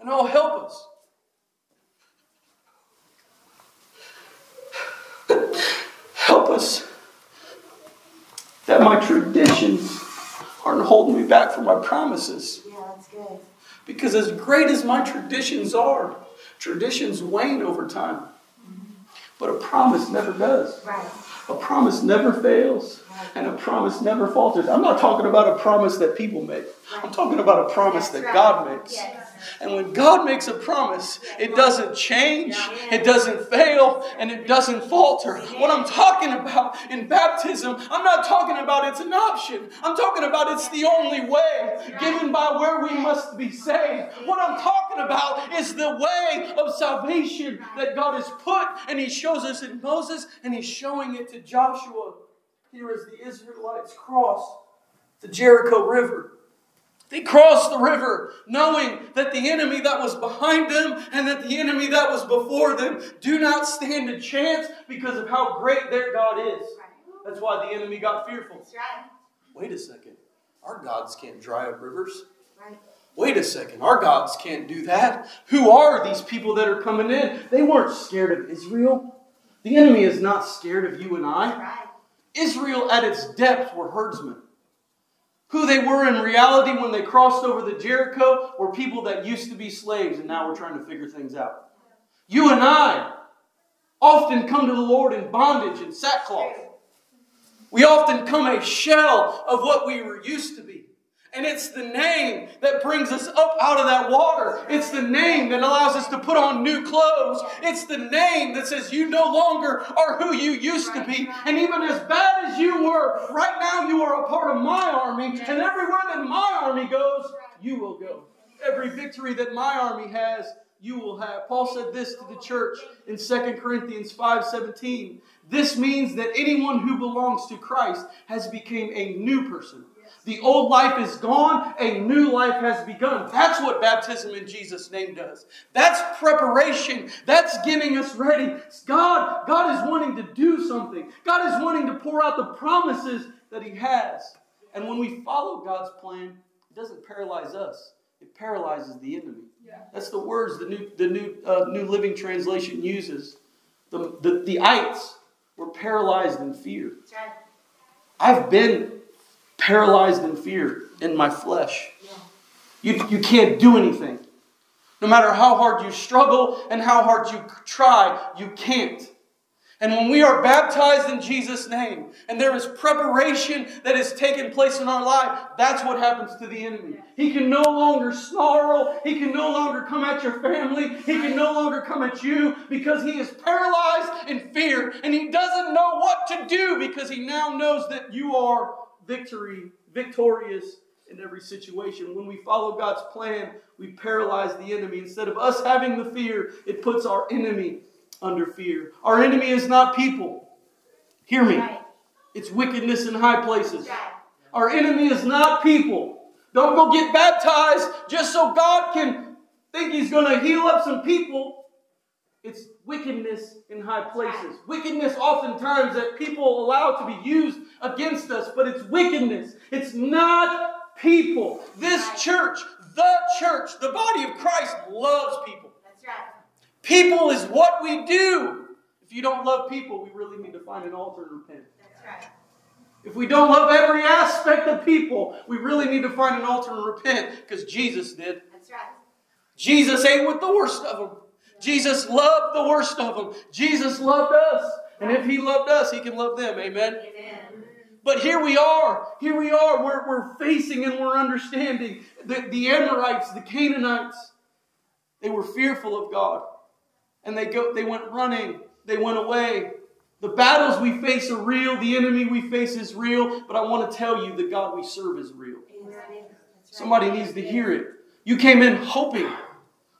And it'll help us. help us that my traditions aren't holding me back from my promises. Yeah, that's good. Because as great as my traditions are, traditions wane over time. Mm-hmm. But a promise never does. Right. A promise never fails, and a promise never falters. I'm not talking about a promise that people make. I'm talking about a promise that God makes. And when God makes a promise, it doesn't change, it doesn't fail, and it doesn't falter. What I'm talking about in baptism, I'm not talking about it's an option. I'm talking about it's the only way given by where we must be saved. What I'm talking about is the way of salvation that God has put, and He shows us in Moses, and He's showing it to Joshua here as the Israelites cross the Jericho River. They crossed the river knowing that the enemy that was behind them and that the enemy that was before them do not stand a chance because of how great their God is. That's why the enemy got fearful. Wait a second. Our gods can't dry up rivers. Wait a second. Our gods can't do that. Who are these people that are coming in? They weren't scared of Israel. The enemy is not scared of you and I. Israel at its depth were herdsmen. Who they were in reality when they crossed over the Jericho were people that used to be slaves and now we're trying to figure things out. You and I often come to the Lord in bondage and sackcloth. We often come a shell of what we were used to be. And it's the name that brings us up out of that water. It's the name that allows us to put on new clothes. It's the name that says you no longer are who you used to be. And even as bad as you were, right now you are a part of my army. And everywhere that my army goes, you will go. Every victory that my army has, you will have. Paul said this to the church in 2 Corinthians 5:17. This means that anyone who belongs to Christ has become a new person. The old life is gone, a new life has begun. That's what baptism in Jesus' name does. That's preparation. That's getting us ready. God, God is wanting to do something. God is wanting to pour out the promises that He has. And when we follow God's plan, it doesn't paralyze us. It paralyzes the enemy. That's the words the new, the new, uh, new Living Translation uses. The, the, the ites were paralyzed in fear. I've been paralyzed in fear in my flesh. You, you can't do anything. No matter how hard you struggle and how hard you try, you can't. And when we are baptized in Jesus' name, and there is preparation that is taking place in our life, that's what happens to the enemy. He can no longer snarl. He can no longer come at your family. He can no longer come at you because he is paralyzed in fear and he doesn't know what to do because he now knows that you are victory, victorious in every situation. When we follow God's plan, we paralyze the enemy. Instead of us having the fear, it puts our enemy under fear. Our enemy is not people. Hear me. It's wickedness in high places. Our enemy is not people. Don't go get baptized just so God can think He's going to heal up some people. It's wickedness in high places. Wickedness, oftentimes, that people allow to be used against us, but it's wickedness. It's not people. This church, the church, the body of Christ loves people. That's right. People is what we do. If you don't love people, we really need to find an altar and repent. That's right. If we don't love every aspect of people, we really need to find an altar and repent because Jesus did. That's right. Jesus ate with the worst of them. Jesus loved the worst of them. Jesus loved us. And if he loved us, he can love them. Amen. Amen. But here we are. Here we are. We're, we're facing and we're understanding the, the Amorites, the Canaanites, they were fearful of God. And they, go, they went running. They went away. The battles we face are real. The enemy we face is real. But I want to tell you the God we serve is real. Amen. Somebody needs to hear it. You came in hoping,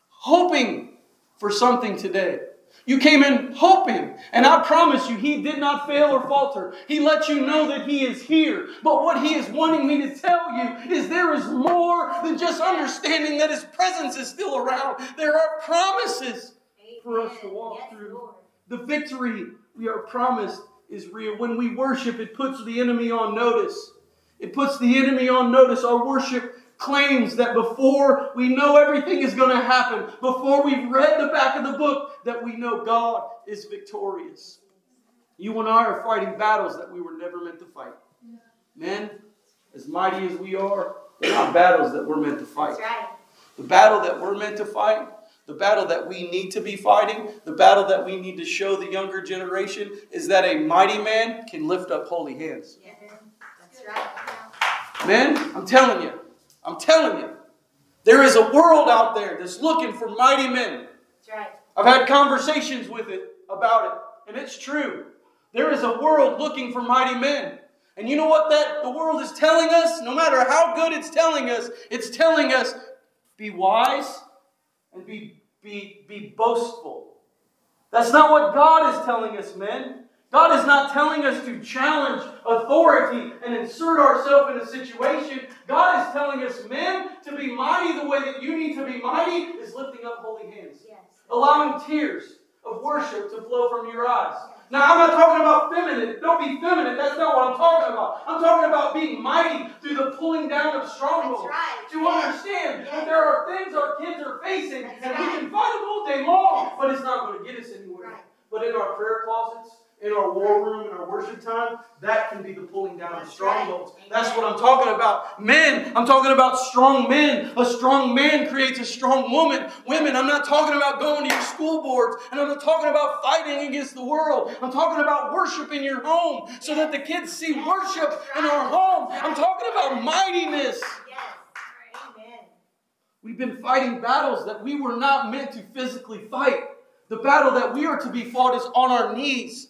hoping for something today. You came in hoping, and I promise you, He did not fail or falter. He let you know that He is here. But what He is wanting me to tell you is there is more than just understanding that His presence is still around. There are promises for us to walk through. The victory we are promised is real. When we worship, it puts the enemy on notice. It puts the enemy on notice. Our worship claims that before we know everything is going to happen, before we've read the back of the book, that we know God is victorious. You and I are fighting battles that we were never meant to fight. Men, as mighty as we are, they're not battles that we're meant to fight. Right. The battle that we're meant to fight, the battle that we need to be fighting, the battle that we need to show the younger generation is that a mighty man can lift up holy hands. Yeah. That's right. Men, I'm telling you, I'm telling you, there is a world out there that's looking for mighty men. That's right. I've had conversations with it about it, and it's true. There is a world looking for mighty men. And you know what that the world is telling us? No matter how good it's telling us, it's telling us be wise and be, be, be boastful. That's not what God is telling us, men. God is not telling us to challenge authority and insert ourselves in a situation. God is telling us, men, to be mighty the way that you need to be mighty is lifting up holy hands. Yes. Allowing tears of worship to flow from your eyes. Now, I'm not talking about feminine. Don't be feminine. That's not what I'm talking about. I'm talking about being mighty through the pulling down of strongholds. Right. To Yes. understand Yes. that there are things our kids are facing, That's and we can fight them all day long, but it's not going to get us anywhere. Right. But in our prayer closets, in our war room, in our worship time, that can be the pulling down of strongholds. That's what I'm talking about. Men, I'm talking about strong men. A strong man creates a strong woman. Women, I'm not talking about going to your school boards, and I'm not talking about fighting against the world. I'm talking about worship in your home so that the kids see worship in our home. I'm talking about mightiness. We've been fighting battles that we were not meant to physically fight. The battle that we are to be fought is on our knees.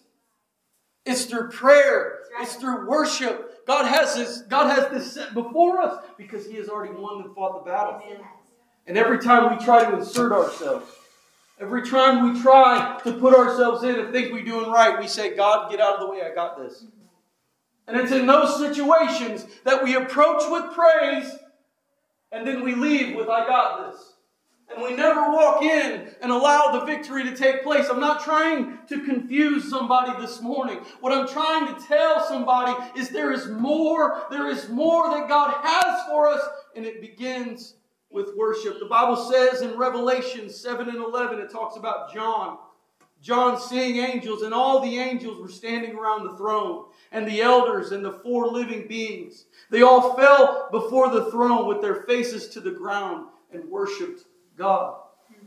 It's through prayer. It's through worship. God has this, God has this set before us because He has already won and fought the battle. Amen. And every time we try to insert ourselves, every time we try to put ourselves in and think we're doing right, we say, God, get out of the way, I got this. Mm-hmm. And it's in those situations that we approach with praise and then we leave with, I got this. And we never walk in and allow the victory to take place. I'm not trying to confuse somebody this morning. What I'm trying to tell somebody is there is more, there is more that God has for us, and it begins with worship. The Bible says in Revelation 7 and 11, it talks about John. John seeing angels, and all the angels were standing around the throne, and the elders and the four living beings. They all fell before the throne with their faces to the ground and worshiped God.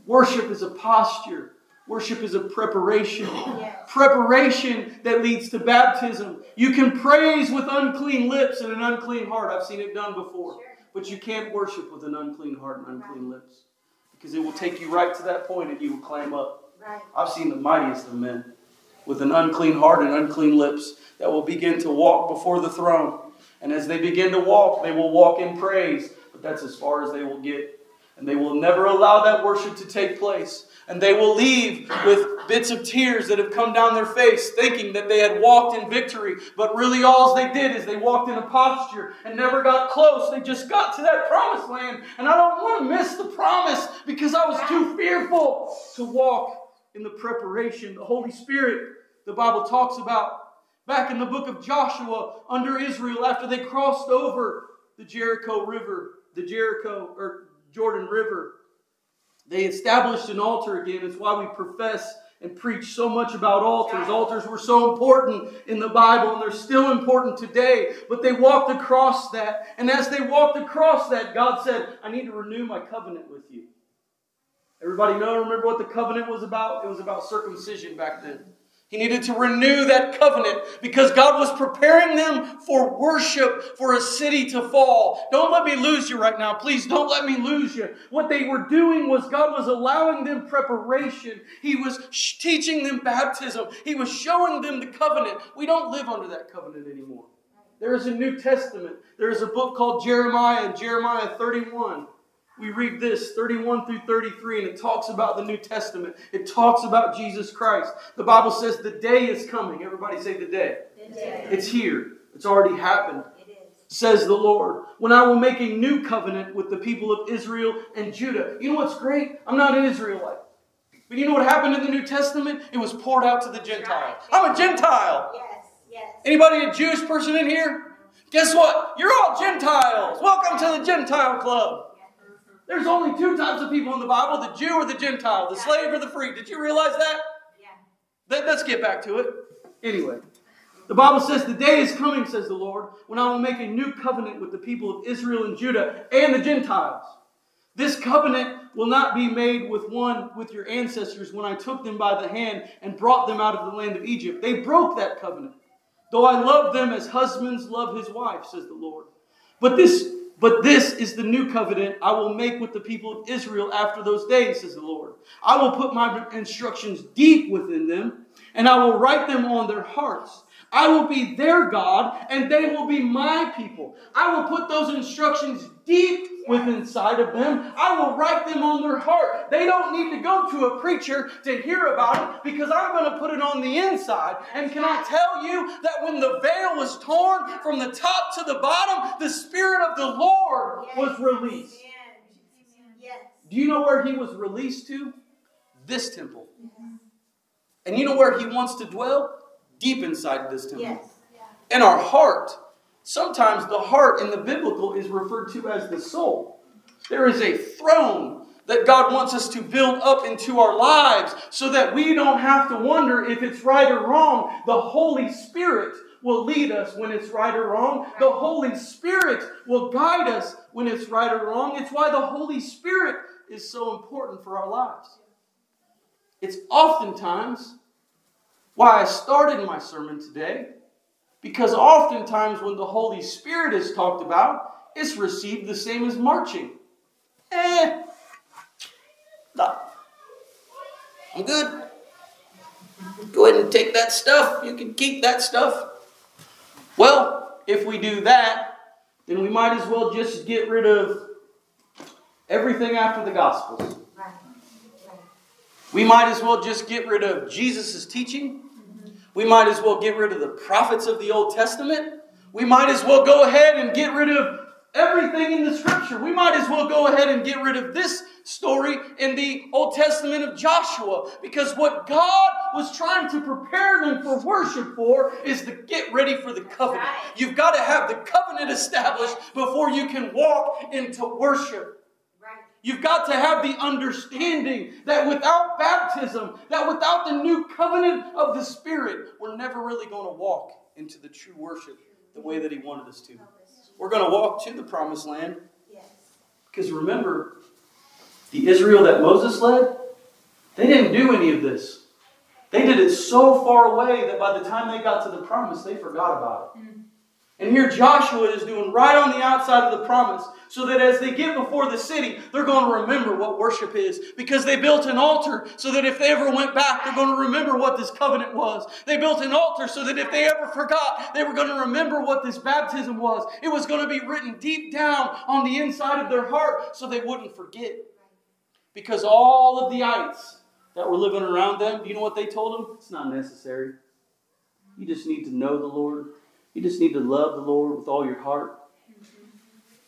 Worship is a posture. Worship is a preparation. Yes. Preparation that leads to baptism. You can praise with unclean lips and an unclean heart. I've seen it done before. Sure. But you can't worship with an unclean heart and unclean lips. Because it will take you right to that point and you will climb up. Right. I've seen the mightiest of men with an unclean heart and unclean lips that will begin to walk before the throne. And as they begin to walk, they will walk in praise, but that's as far as they will get. And they will never allow that worship to take place. And they will leave with bits of tears that have come down their face, thinking that they had walked in victory. But really, all they did is they walked in a posture and never got close. They just got to that promised land. And I don't want to miss the promise because I was too fearful to walk in the preparation. The Holy Spirit, the Bible talks about back in the book of Joshua under Israel after they crossed over the Jericho River, the Jericho or Jordan River. They established an altar again. It's why we profess and preach so much about altars. Altars were so important in the Bible and they're still important today. But they walked across that. And as they walked across that, God said, I need to renew my covenant with you. Everybody know, remember what the covenant was about? It was about circumcision back then. He needed to renew that covenant because God was preparing them for worship for a city to fall. Don't let me lose you right now. Please don't let me lose you. What they were doing was God was allowing them preparation. He was teaching them baptism. He was showing them the covenant. We don't live under that covenant anymore. There is a New Testament. There is a book called Jeremiah and Jeremiah 31 we read this 31 through 33 and it talks about the new testament it talks about jesus christ the bible says the day is coming everybody say the day The day. it's here it's already happened It is. says the lord when i will make a new covenant with the people of israel and judah you know what's great i'm not an israelite but you know what happened in the new testament it was poured out to the gentile i'm a gentile Yes. Yes. Anybody a Jewish person in here? Guess what? You're all Gentiles. Welcome to the Gentile club. There's only two types of people in the Bible the Jew or the Gentile, the slave or the free. Did you realize that? Yeah. Let's get back to it. Anyway, the Bible says, The day is coming, says the Lord, when I will make a new covenant with the people of Israel and Judah and the Gentiles. This covenant will not be made with one with your ancestors when I took them by the hand and brought them out of the land of Egypt. They broke that covenant. Though I love them as husbands love his wife, says the Lord. But this but this is the new covenant I will make with the people of Israel after those days, says the Lord. I will put my instructions deep within them, and I will write them on their hearts. I will be their God, and they will be my people. I will put those instructions deep within inside of them. I will write them on their heart. They don't need to go to a preacher to hear about it because I'm going to put it on the inside. And can I tell you that when the veil was torn from the top to the bottom, the Spirit of the Lord was released. Do you know where he was released to? This temple. And you know where he wants to dwell? deep inside this temple. Yes. In our heart. Sometimes the heart in the biblical is referred to as the soul. There is a throne that God wants us to build up into our lives so that we don't have to wonder if it's right or wrong. The Holy Spirit will lead us when it's right or wrong. The Holy Spirit will guide us when it's right or wrong. It's why the Holy Spirit is so important for our lives. It's oftentimes why I started my sermon today, because oftentimes when the Holy Spirit is talked about, it's received the same as marching. Eh, no. I'm good. Go ahead and take that stuff. You can keep that stuff. Well, if we do that, then we might as well just get rid of everything after the Gospels. We might as well just get rid of Jesus' teaching. We might as well get rid of the prophets of the Old Testament. We might as well go ahead and get rid of everything in the scripture. We might as well go ahead and get rid of this story in the Old Testament of Joshua because what God was trying to prepare them for worship for is to get ready for the covenant. You've got to have the covenant established before you can walk into worship. You've got to have the understanding that without baptism, that without the new covenant of the Spirit, we're never really going to walk into the true worship the way that He wanted us to. We're going to walk to the promised land. Because remember, the Israel that Moses led, they didn't do any of this. They did it so far away that by the time they got to the promise, they forgot about it. And here Joshua is doing right on the outside of the promise, so that as they get before the city, they're going to remember what worship is. Because they built an altar so that if they ever went back, they're going to remember what this covenant was. They built an altar so that if they ever forgot, they were going to remember what this baptism was. It was going to be written deep down on the inside of their heart so they wouldn't forget. Because all of the ites that were living around them, do you know what they told them? It's not necessary. You just need to know the Lord you just need to love the Lord with all your heart.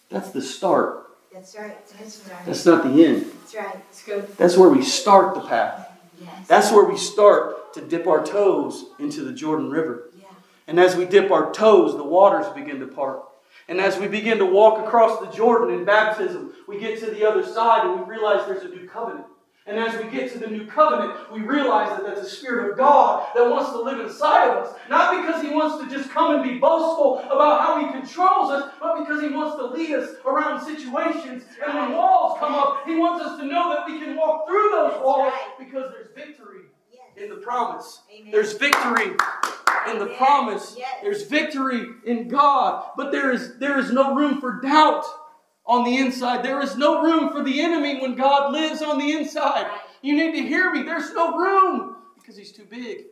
That's the start. That's right. That's right. That's not the end. That's right. That's good. That's where we start the path. Yes. That's where we start to dip our toes into the Jordan River. Yeah. And as we dip our toes, the waters begin to part. And as we begin to walk across the Jordan in baptism, we get to the other side and we realize there's a new covenant. And as we get to the new covenant, we realize that that's the Spirit of God that wants to live inside of us. Not because He wants to just come and be boastful about how He controls us, but because He wants to lead us around situations. And when walls come up, He wants us to know that we can walk through those walls because there's victory in the promise. There's victory in the promise. There's victory in God. But there is, there is no room for doubt on the inside. There is no room for the enemy when God lives on the inside. You need to hear me. There's no room because he's too big.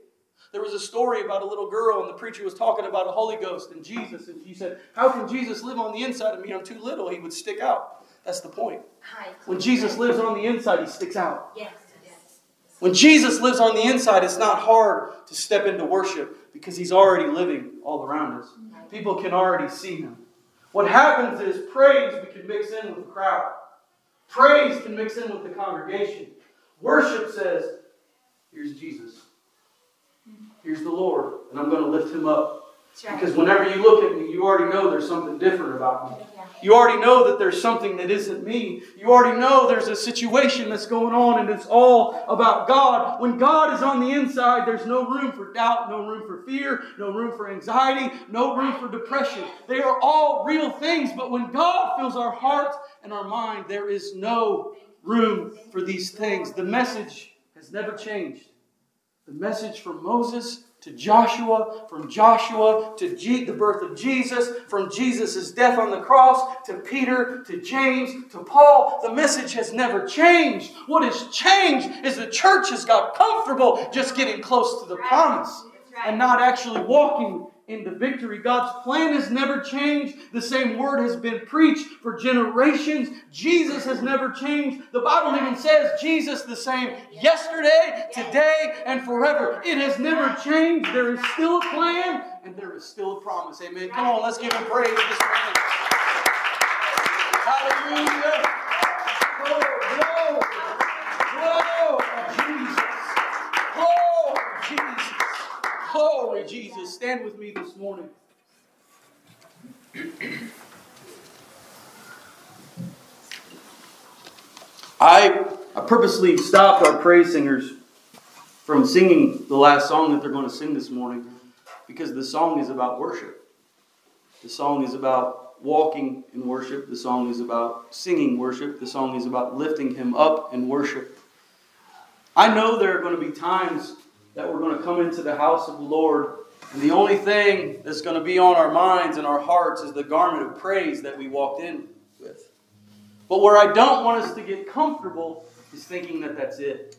There was a story about a little girl, and the preacher was talking about a Holy Ghost and Jesus. And she said, How can Jesus live on the inside of me? I'm too little. He would stick out. That's the point. When Jesus lives on the inside, he sticks out. When Jesus lives on the inside, it's not hard to step into worship because he's already living all around us. People can already see him. What happens is praise we can mix in with the crowd. Praise can mix in with the congregation. Worship says, here's Jesus. here's the Lord, and I'm going to lift him up. Because whenever you look at me, you already know there's something different about me. You already know that there's something that isn't me. You already know there's a situation that's going on and it's all about God. When God is on the inside, there's no room for doubt, no room for fear, no room for anxiety, no room for depression. They are all real things, but when God fills our heart and our mind, there is no room for these things. The message has never changed. The message from Moses to Joshua, from Joshua to G- the birth of Jesus, from Jesus' death on the cross to Peter to James to Paul. The message has never changed. What has changed is the church has got comfortable just getting close to the promise and not actually walking into victory. God's plan has never changed. The same word has been preached for generations. Jesus has never changed. The Bible even says Jesus the same yesterday, today, and forever. It has never changed. There is still a plan and there is still a promise. Amen. Come on, let's give him praise this morning. Hallelujah. Glory, Jesus. Stand with me this morning. I, I purposely stopped our praise singers from singing the last song that they're going to sing this morning because the song is about worship. The song is about walking in worship. The song is about singing worship. The song is about lifting Him up in worship. I know there are going to be times that we're going to come into the house of the Lord. And the only thing that's going to be on our minds and our hearts is the garment of praise that we walked in with. But where I don't want us to get comfortable is thinking that that's it.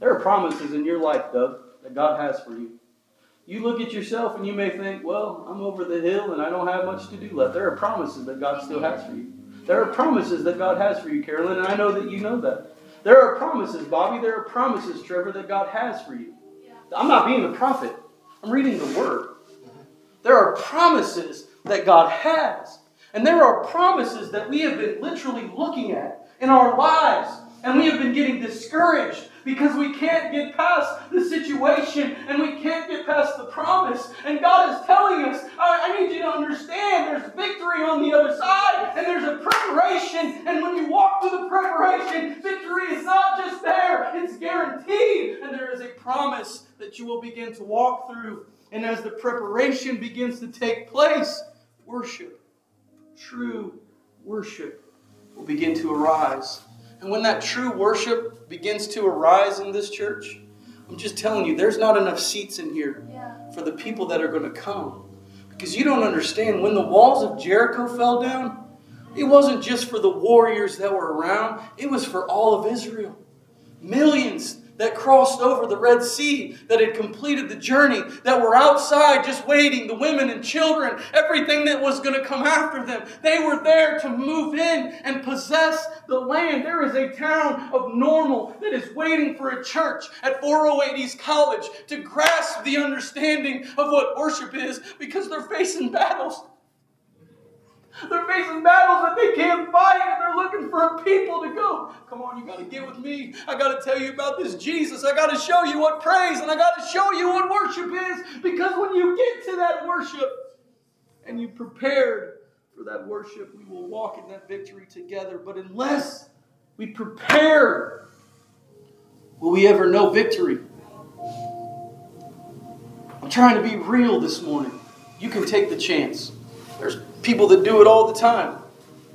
There are promises in your life, Doug, that God has for you. You look at yourself and you may think, well, I'm over the hill and I don't have much to do left. There are promises that God still has for you. There are promises that God has for you, Carolyn, and I know that you know that. There are promises, Bobby, there are promises, Trevor, that God has for you. I'm not being a prophet. I'm reading the Word. There are promises that God has. And there are promises that we have been literally looking at in our lives. And we have been getting discouraged because we can't get past the situation and we can't get past the promise. And God is telling us, I, I, need you to understand there's victory on the other side and there's a preparation. And when you walk through the preparation, victory is not just there, it's guaranteed. And there is a promise that you will begin to walk through. And as the preparation begins to take place, worship, true worship, will begin to arise. And when that true worship begins to arise in this church, I'm just telling you, there's not enough seats in here for the people that are going to come. Because you don't understand, when the walls of Jericho fell down, it wasn't just for the warriors that were around, it was for all of Israel. Millions that crossed over the Red Sea, that had completed the journey, that were outside just waiting, the women and children, everything that was going to come after them. They were there to move in and possess the land. There is a town of Normal that is waiting for a church at 408 East College to grasp the understanding of what worship is because they're facing battles. They're facing battles that they can't fight, and they're looking for a people to go. Come on, you got to get with me. I got to tell you about this Jesus. I got to show you what praise, and I got to show you what worship is. Because when you get to that worship and you prepared for that worship, we will walk in that victory together. But unless we prepare, will we ever know victory? I'm trying to be real this morning. You can take the chance. There's people that do it all the time.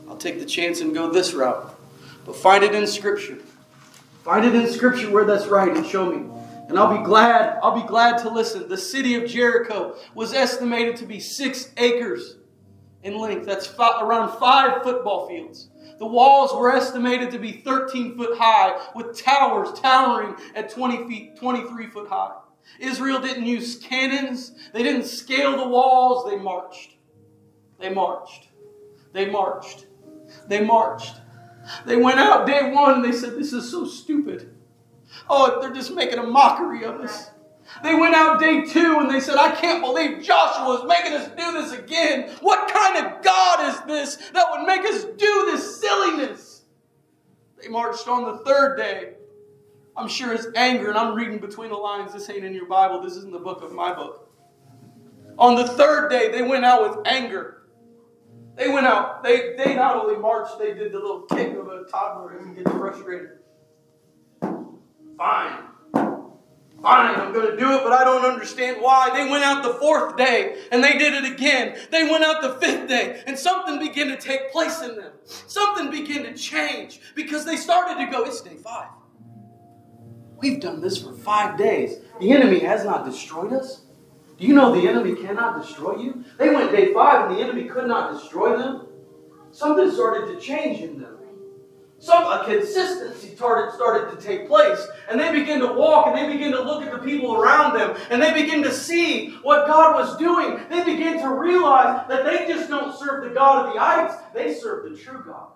I'll take the chance and go this route. But find it in Scripture. Find it in Scripture where that's right and show me. And I'll be glad, I'll be glad to listen. The city of Jericho was estimated to be six acres in length. That's five, around five football fields. The walls were estimated to be 13 foot high, with towers towering at 20 feet, 23 foot high. Israel didn't use cannons. They didn't scale the walls. They marched. They marched. They marched. They marched. They went out day one and they said, This is so stupid. Oh, they're just making a mockery of us. They went out day two and they said, I can't believe Joshua is making us do this again. What kind of God is this that would make us do this silliness? They marched on the third day. I'm sure is anger, and I'm reading between the lines. This ain't in your Bible, this isn't the book of my book. On the third day, they went out with anger. They went out. They, they not only marched, they did the little kick of a toddler and gets frustrated. Fine. Fine, I'm going to do it, but I don't understand why. They went out the fourth day and they did it again. They went out the fifth day and something began to take place in them. Something began to change because they started to go, it's day five. We've done this for five days. The enemy has not destroyed us. Do you know the enemy cannot destroy you? They went day five and the enemy could not destroy them. Something started to change in them. Some a consistency started, started to take place. And they begin to walk and they begin to look at the people around them and they begin to see what God was doing. They begin to realize that they just don't serve the God of the idols, they serve the true God.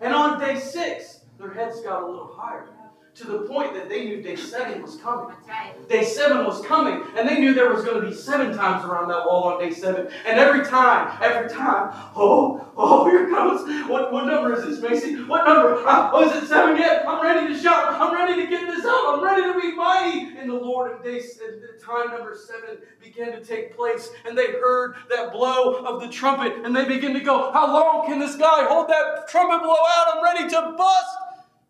And on day six, their heads got a little higher to the point that they knew day seven was coming. Day seven was coming, and they knew there was going to be seven times around that wall on day seven. And every time, every time, oh, oh, here comes. What, what number is this, Macy? What number? Uh, oh, is it seven yet? I'm ready to shout. I'm ready to get this up. I'm ready to be mighty in the Lord. And day time number seven began to take place, and they heard that blow of the trumpet, and they begin to go, How long can this guy hold that trumpet blow out? I'm ready to bust.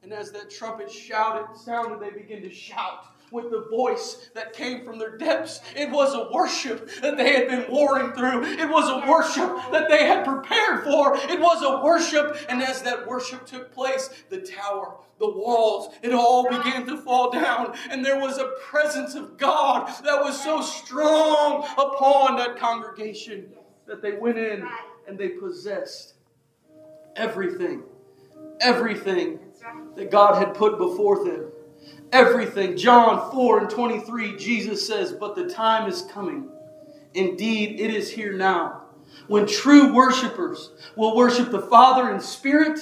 And as that trumpet shouted, sounded, they began to shout with the voice that came from their depths. It was a worship that they had been warring through. It was a worship that they had prepared for. It was a worship. And as that worship took place, the tower, the walls, it all began to fall down. And there was a presence of God that was so strong upon that congregation that they went in and they possessed everything. Everything that God had put before them. Everything. John 4 and 23, Jesus says, But the time is coming. Indeed, it is here now. When true worshipers will worship the Father in spirit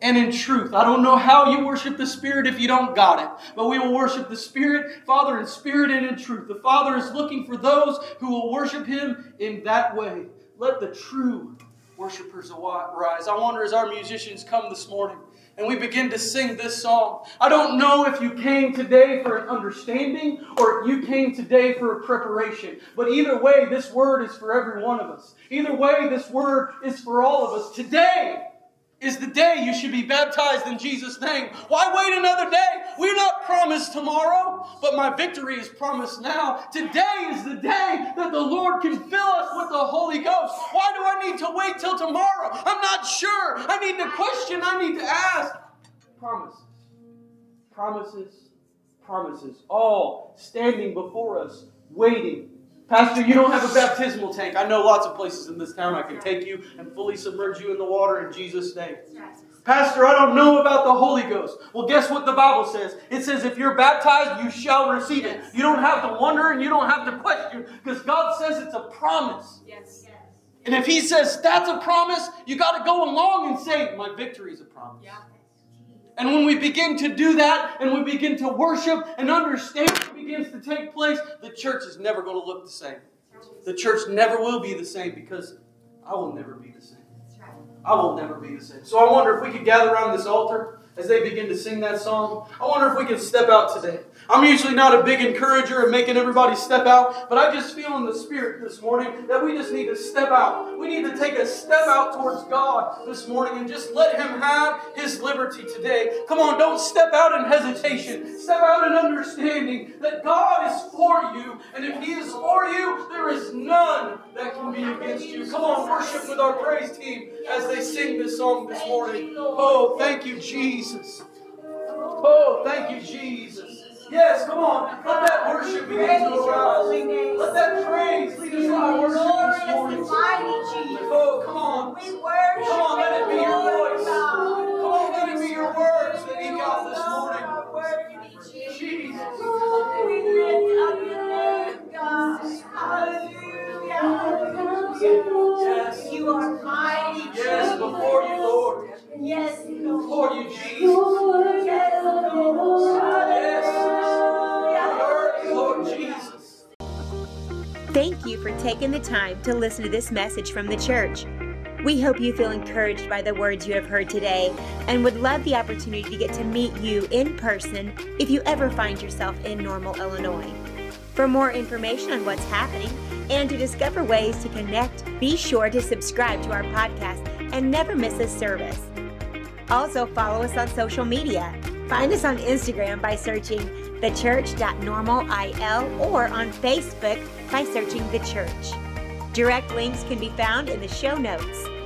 and in truth. I don't know how you worship the Spirit if you don't got it, but we will worship the Spirit, Father in spirit and in truth. The Father is looking for those who will worship Him in that way. Let the true worshipers arise. I wonder as our musicians come this morning, and we begin to sing this song. I don't know if you came today for an understanding or if you came today for a preparation. But either way, this word is for every one of us. Either way, this word is for all of us. Today is the day you should be baptized in Jesus' name. Why wait another day? We're not promised tomorrow, but my victory is promised now. Today is the day that the Lord can fill us with the Holy Ghost. Why do I need to wait till tomorrow? I'm not sure. I need to question. I need to ask. Promises. Promises. Promises. All standing before us, waiting Pastor, you don't have a baptismal tank. I know lots of places in this town I can take you and fully submerge you in the water in Jesus' name. Pastor, I don't know about the Holy Ghost. Well, guess what the Bible says? It says, if you're baptized, you shall receive it. You don't have to wonder and you don't have to question because God says it's a promise. Yes. And if He says that's a promise, you got to go along and say, My victory is a promise. Yeah. And when we begin to do that and we begin to worship and understand what begins to take place, the church is never going to look the same. The church never will be the same because I will never be the same. I will never be the same. So I wonder if we could gather around this altar as they begin to sing that song. I wonder if we can step out today. I'm usually not a big encourager of making everybody step out, but I just feel in the spirit this morning that we just need to step out. We need to take a step out towards God this morning and just let Him have His liberty today. Come on, don't step out in hesitation. Step out in understanding that God is for you, and if He is for you, there is none that can be against you. Come on, worship with our praise team as they sing this song this morning. Oh, thank you, Jesus. Oh, thank you, Jesus. Yes, come on. Let that worship begin to arise. Let that praise lead us in our worship this morning. Oh, come on. Come on, let it be your voice. Come on, let it be your words that eke out this morning. Jesus. We live on your name, God. Hallelujah. Yes. You are mighty. Jesus. Yes, before you, Lord. Yes, Before you, Jesus. Yes, Lord. Jesus. Thank you for taking the time to listen to this message from the church. We hope you feel encouraged by the words you have heard today and would love the opportunity to get to meet you in person if you ever find yourself in Normal, Illinois. For more information on what's happening and to discover ways to connect, be sure to subscribe to our podcast and never miss a service. Also, follow us on social media. Find us on Instagram by searching thechurch.normalil or on Facebook by searching The Church. Direct links can be found in the show notes.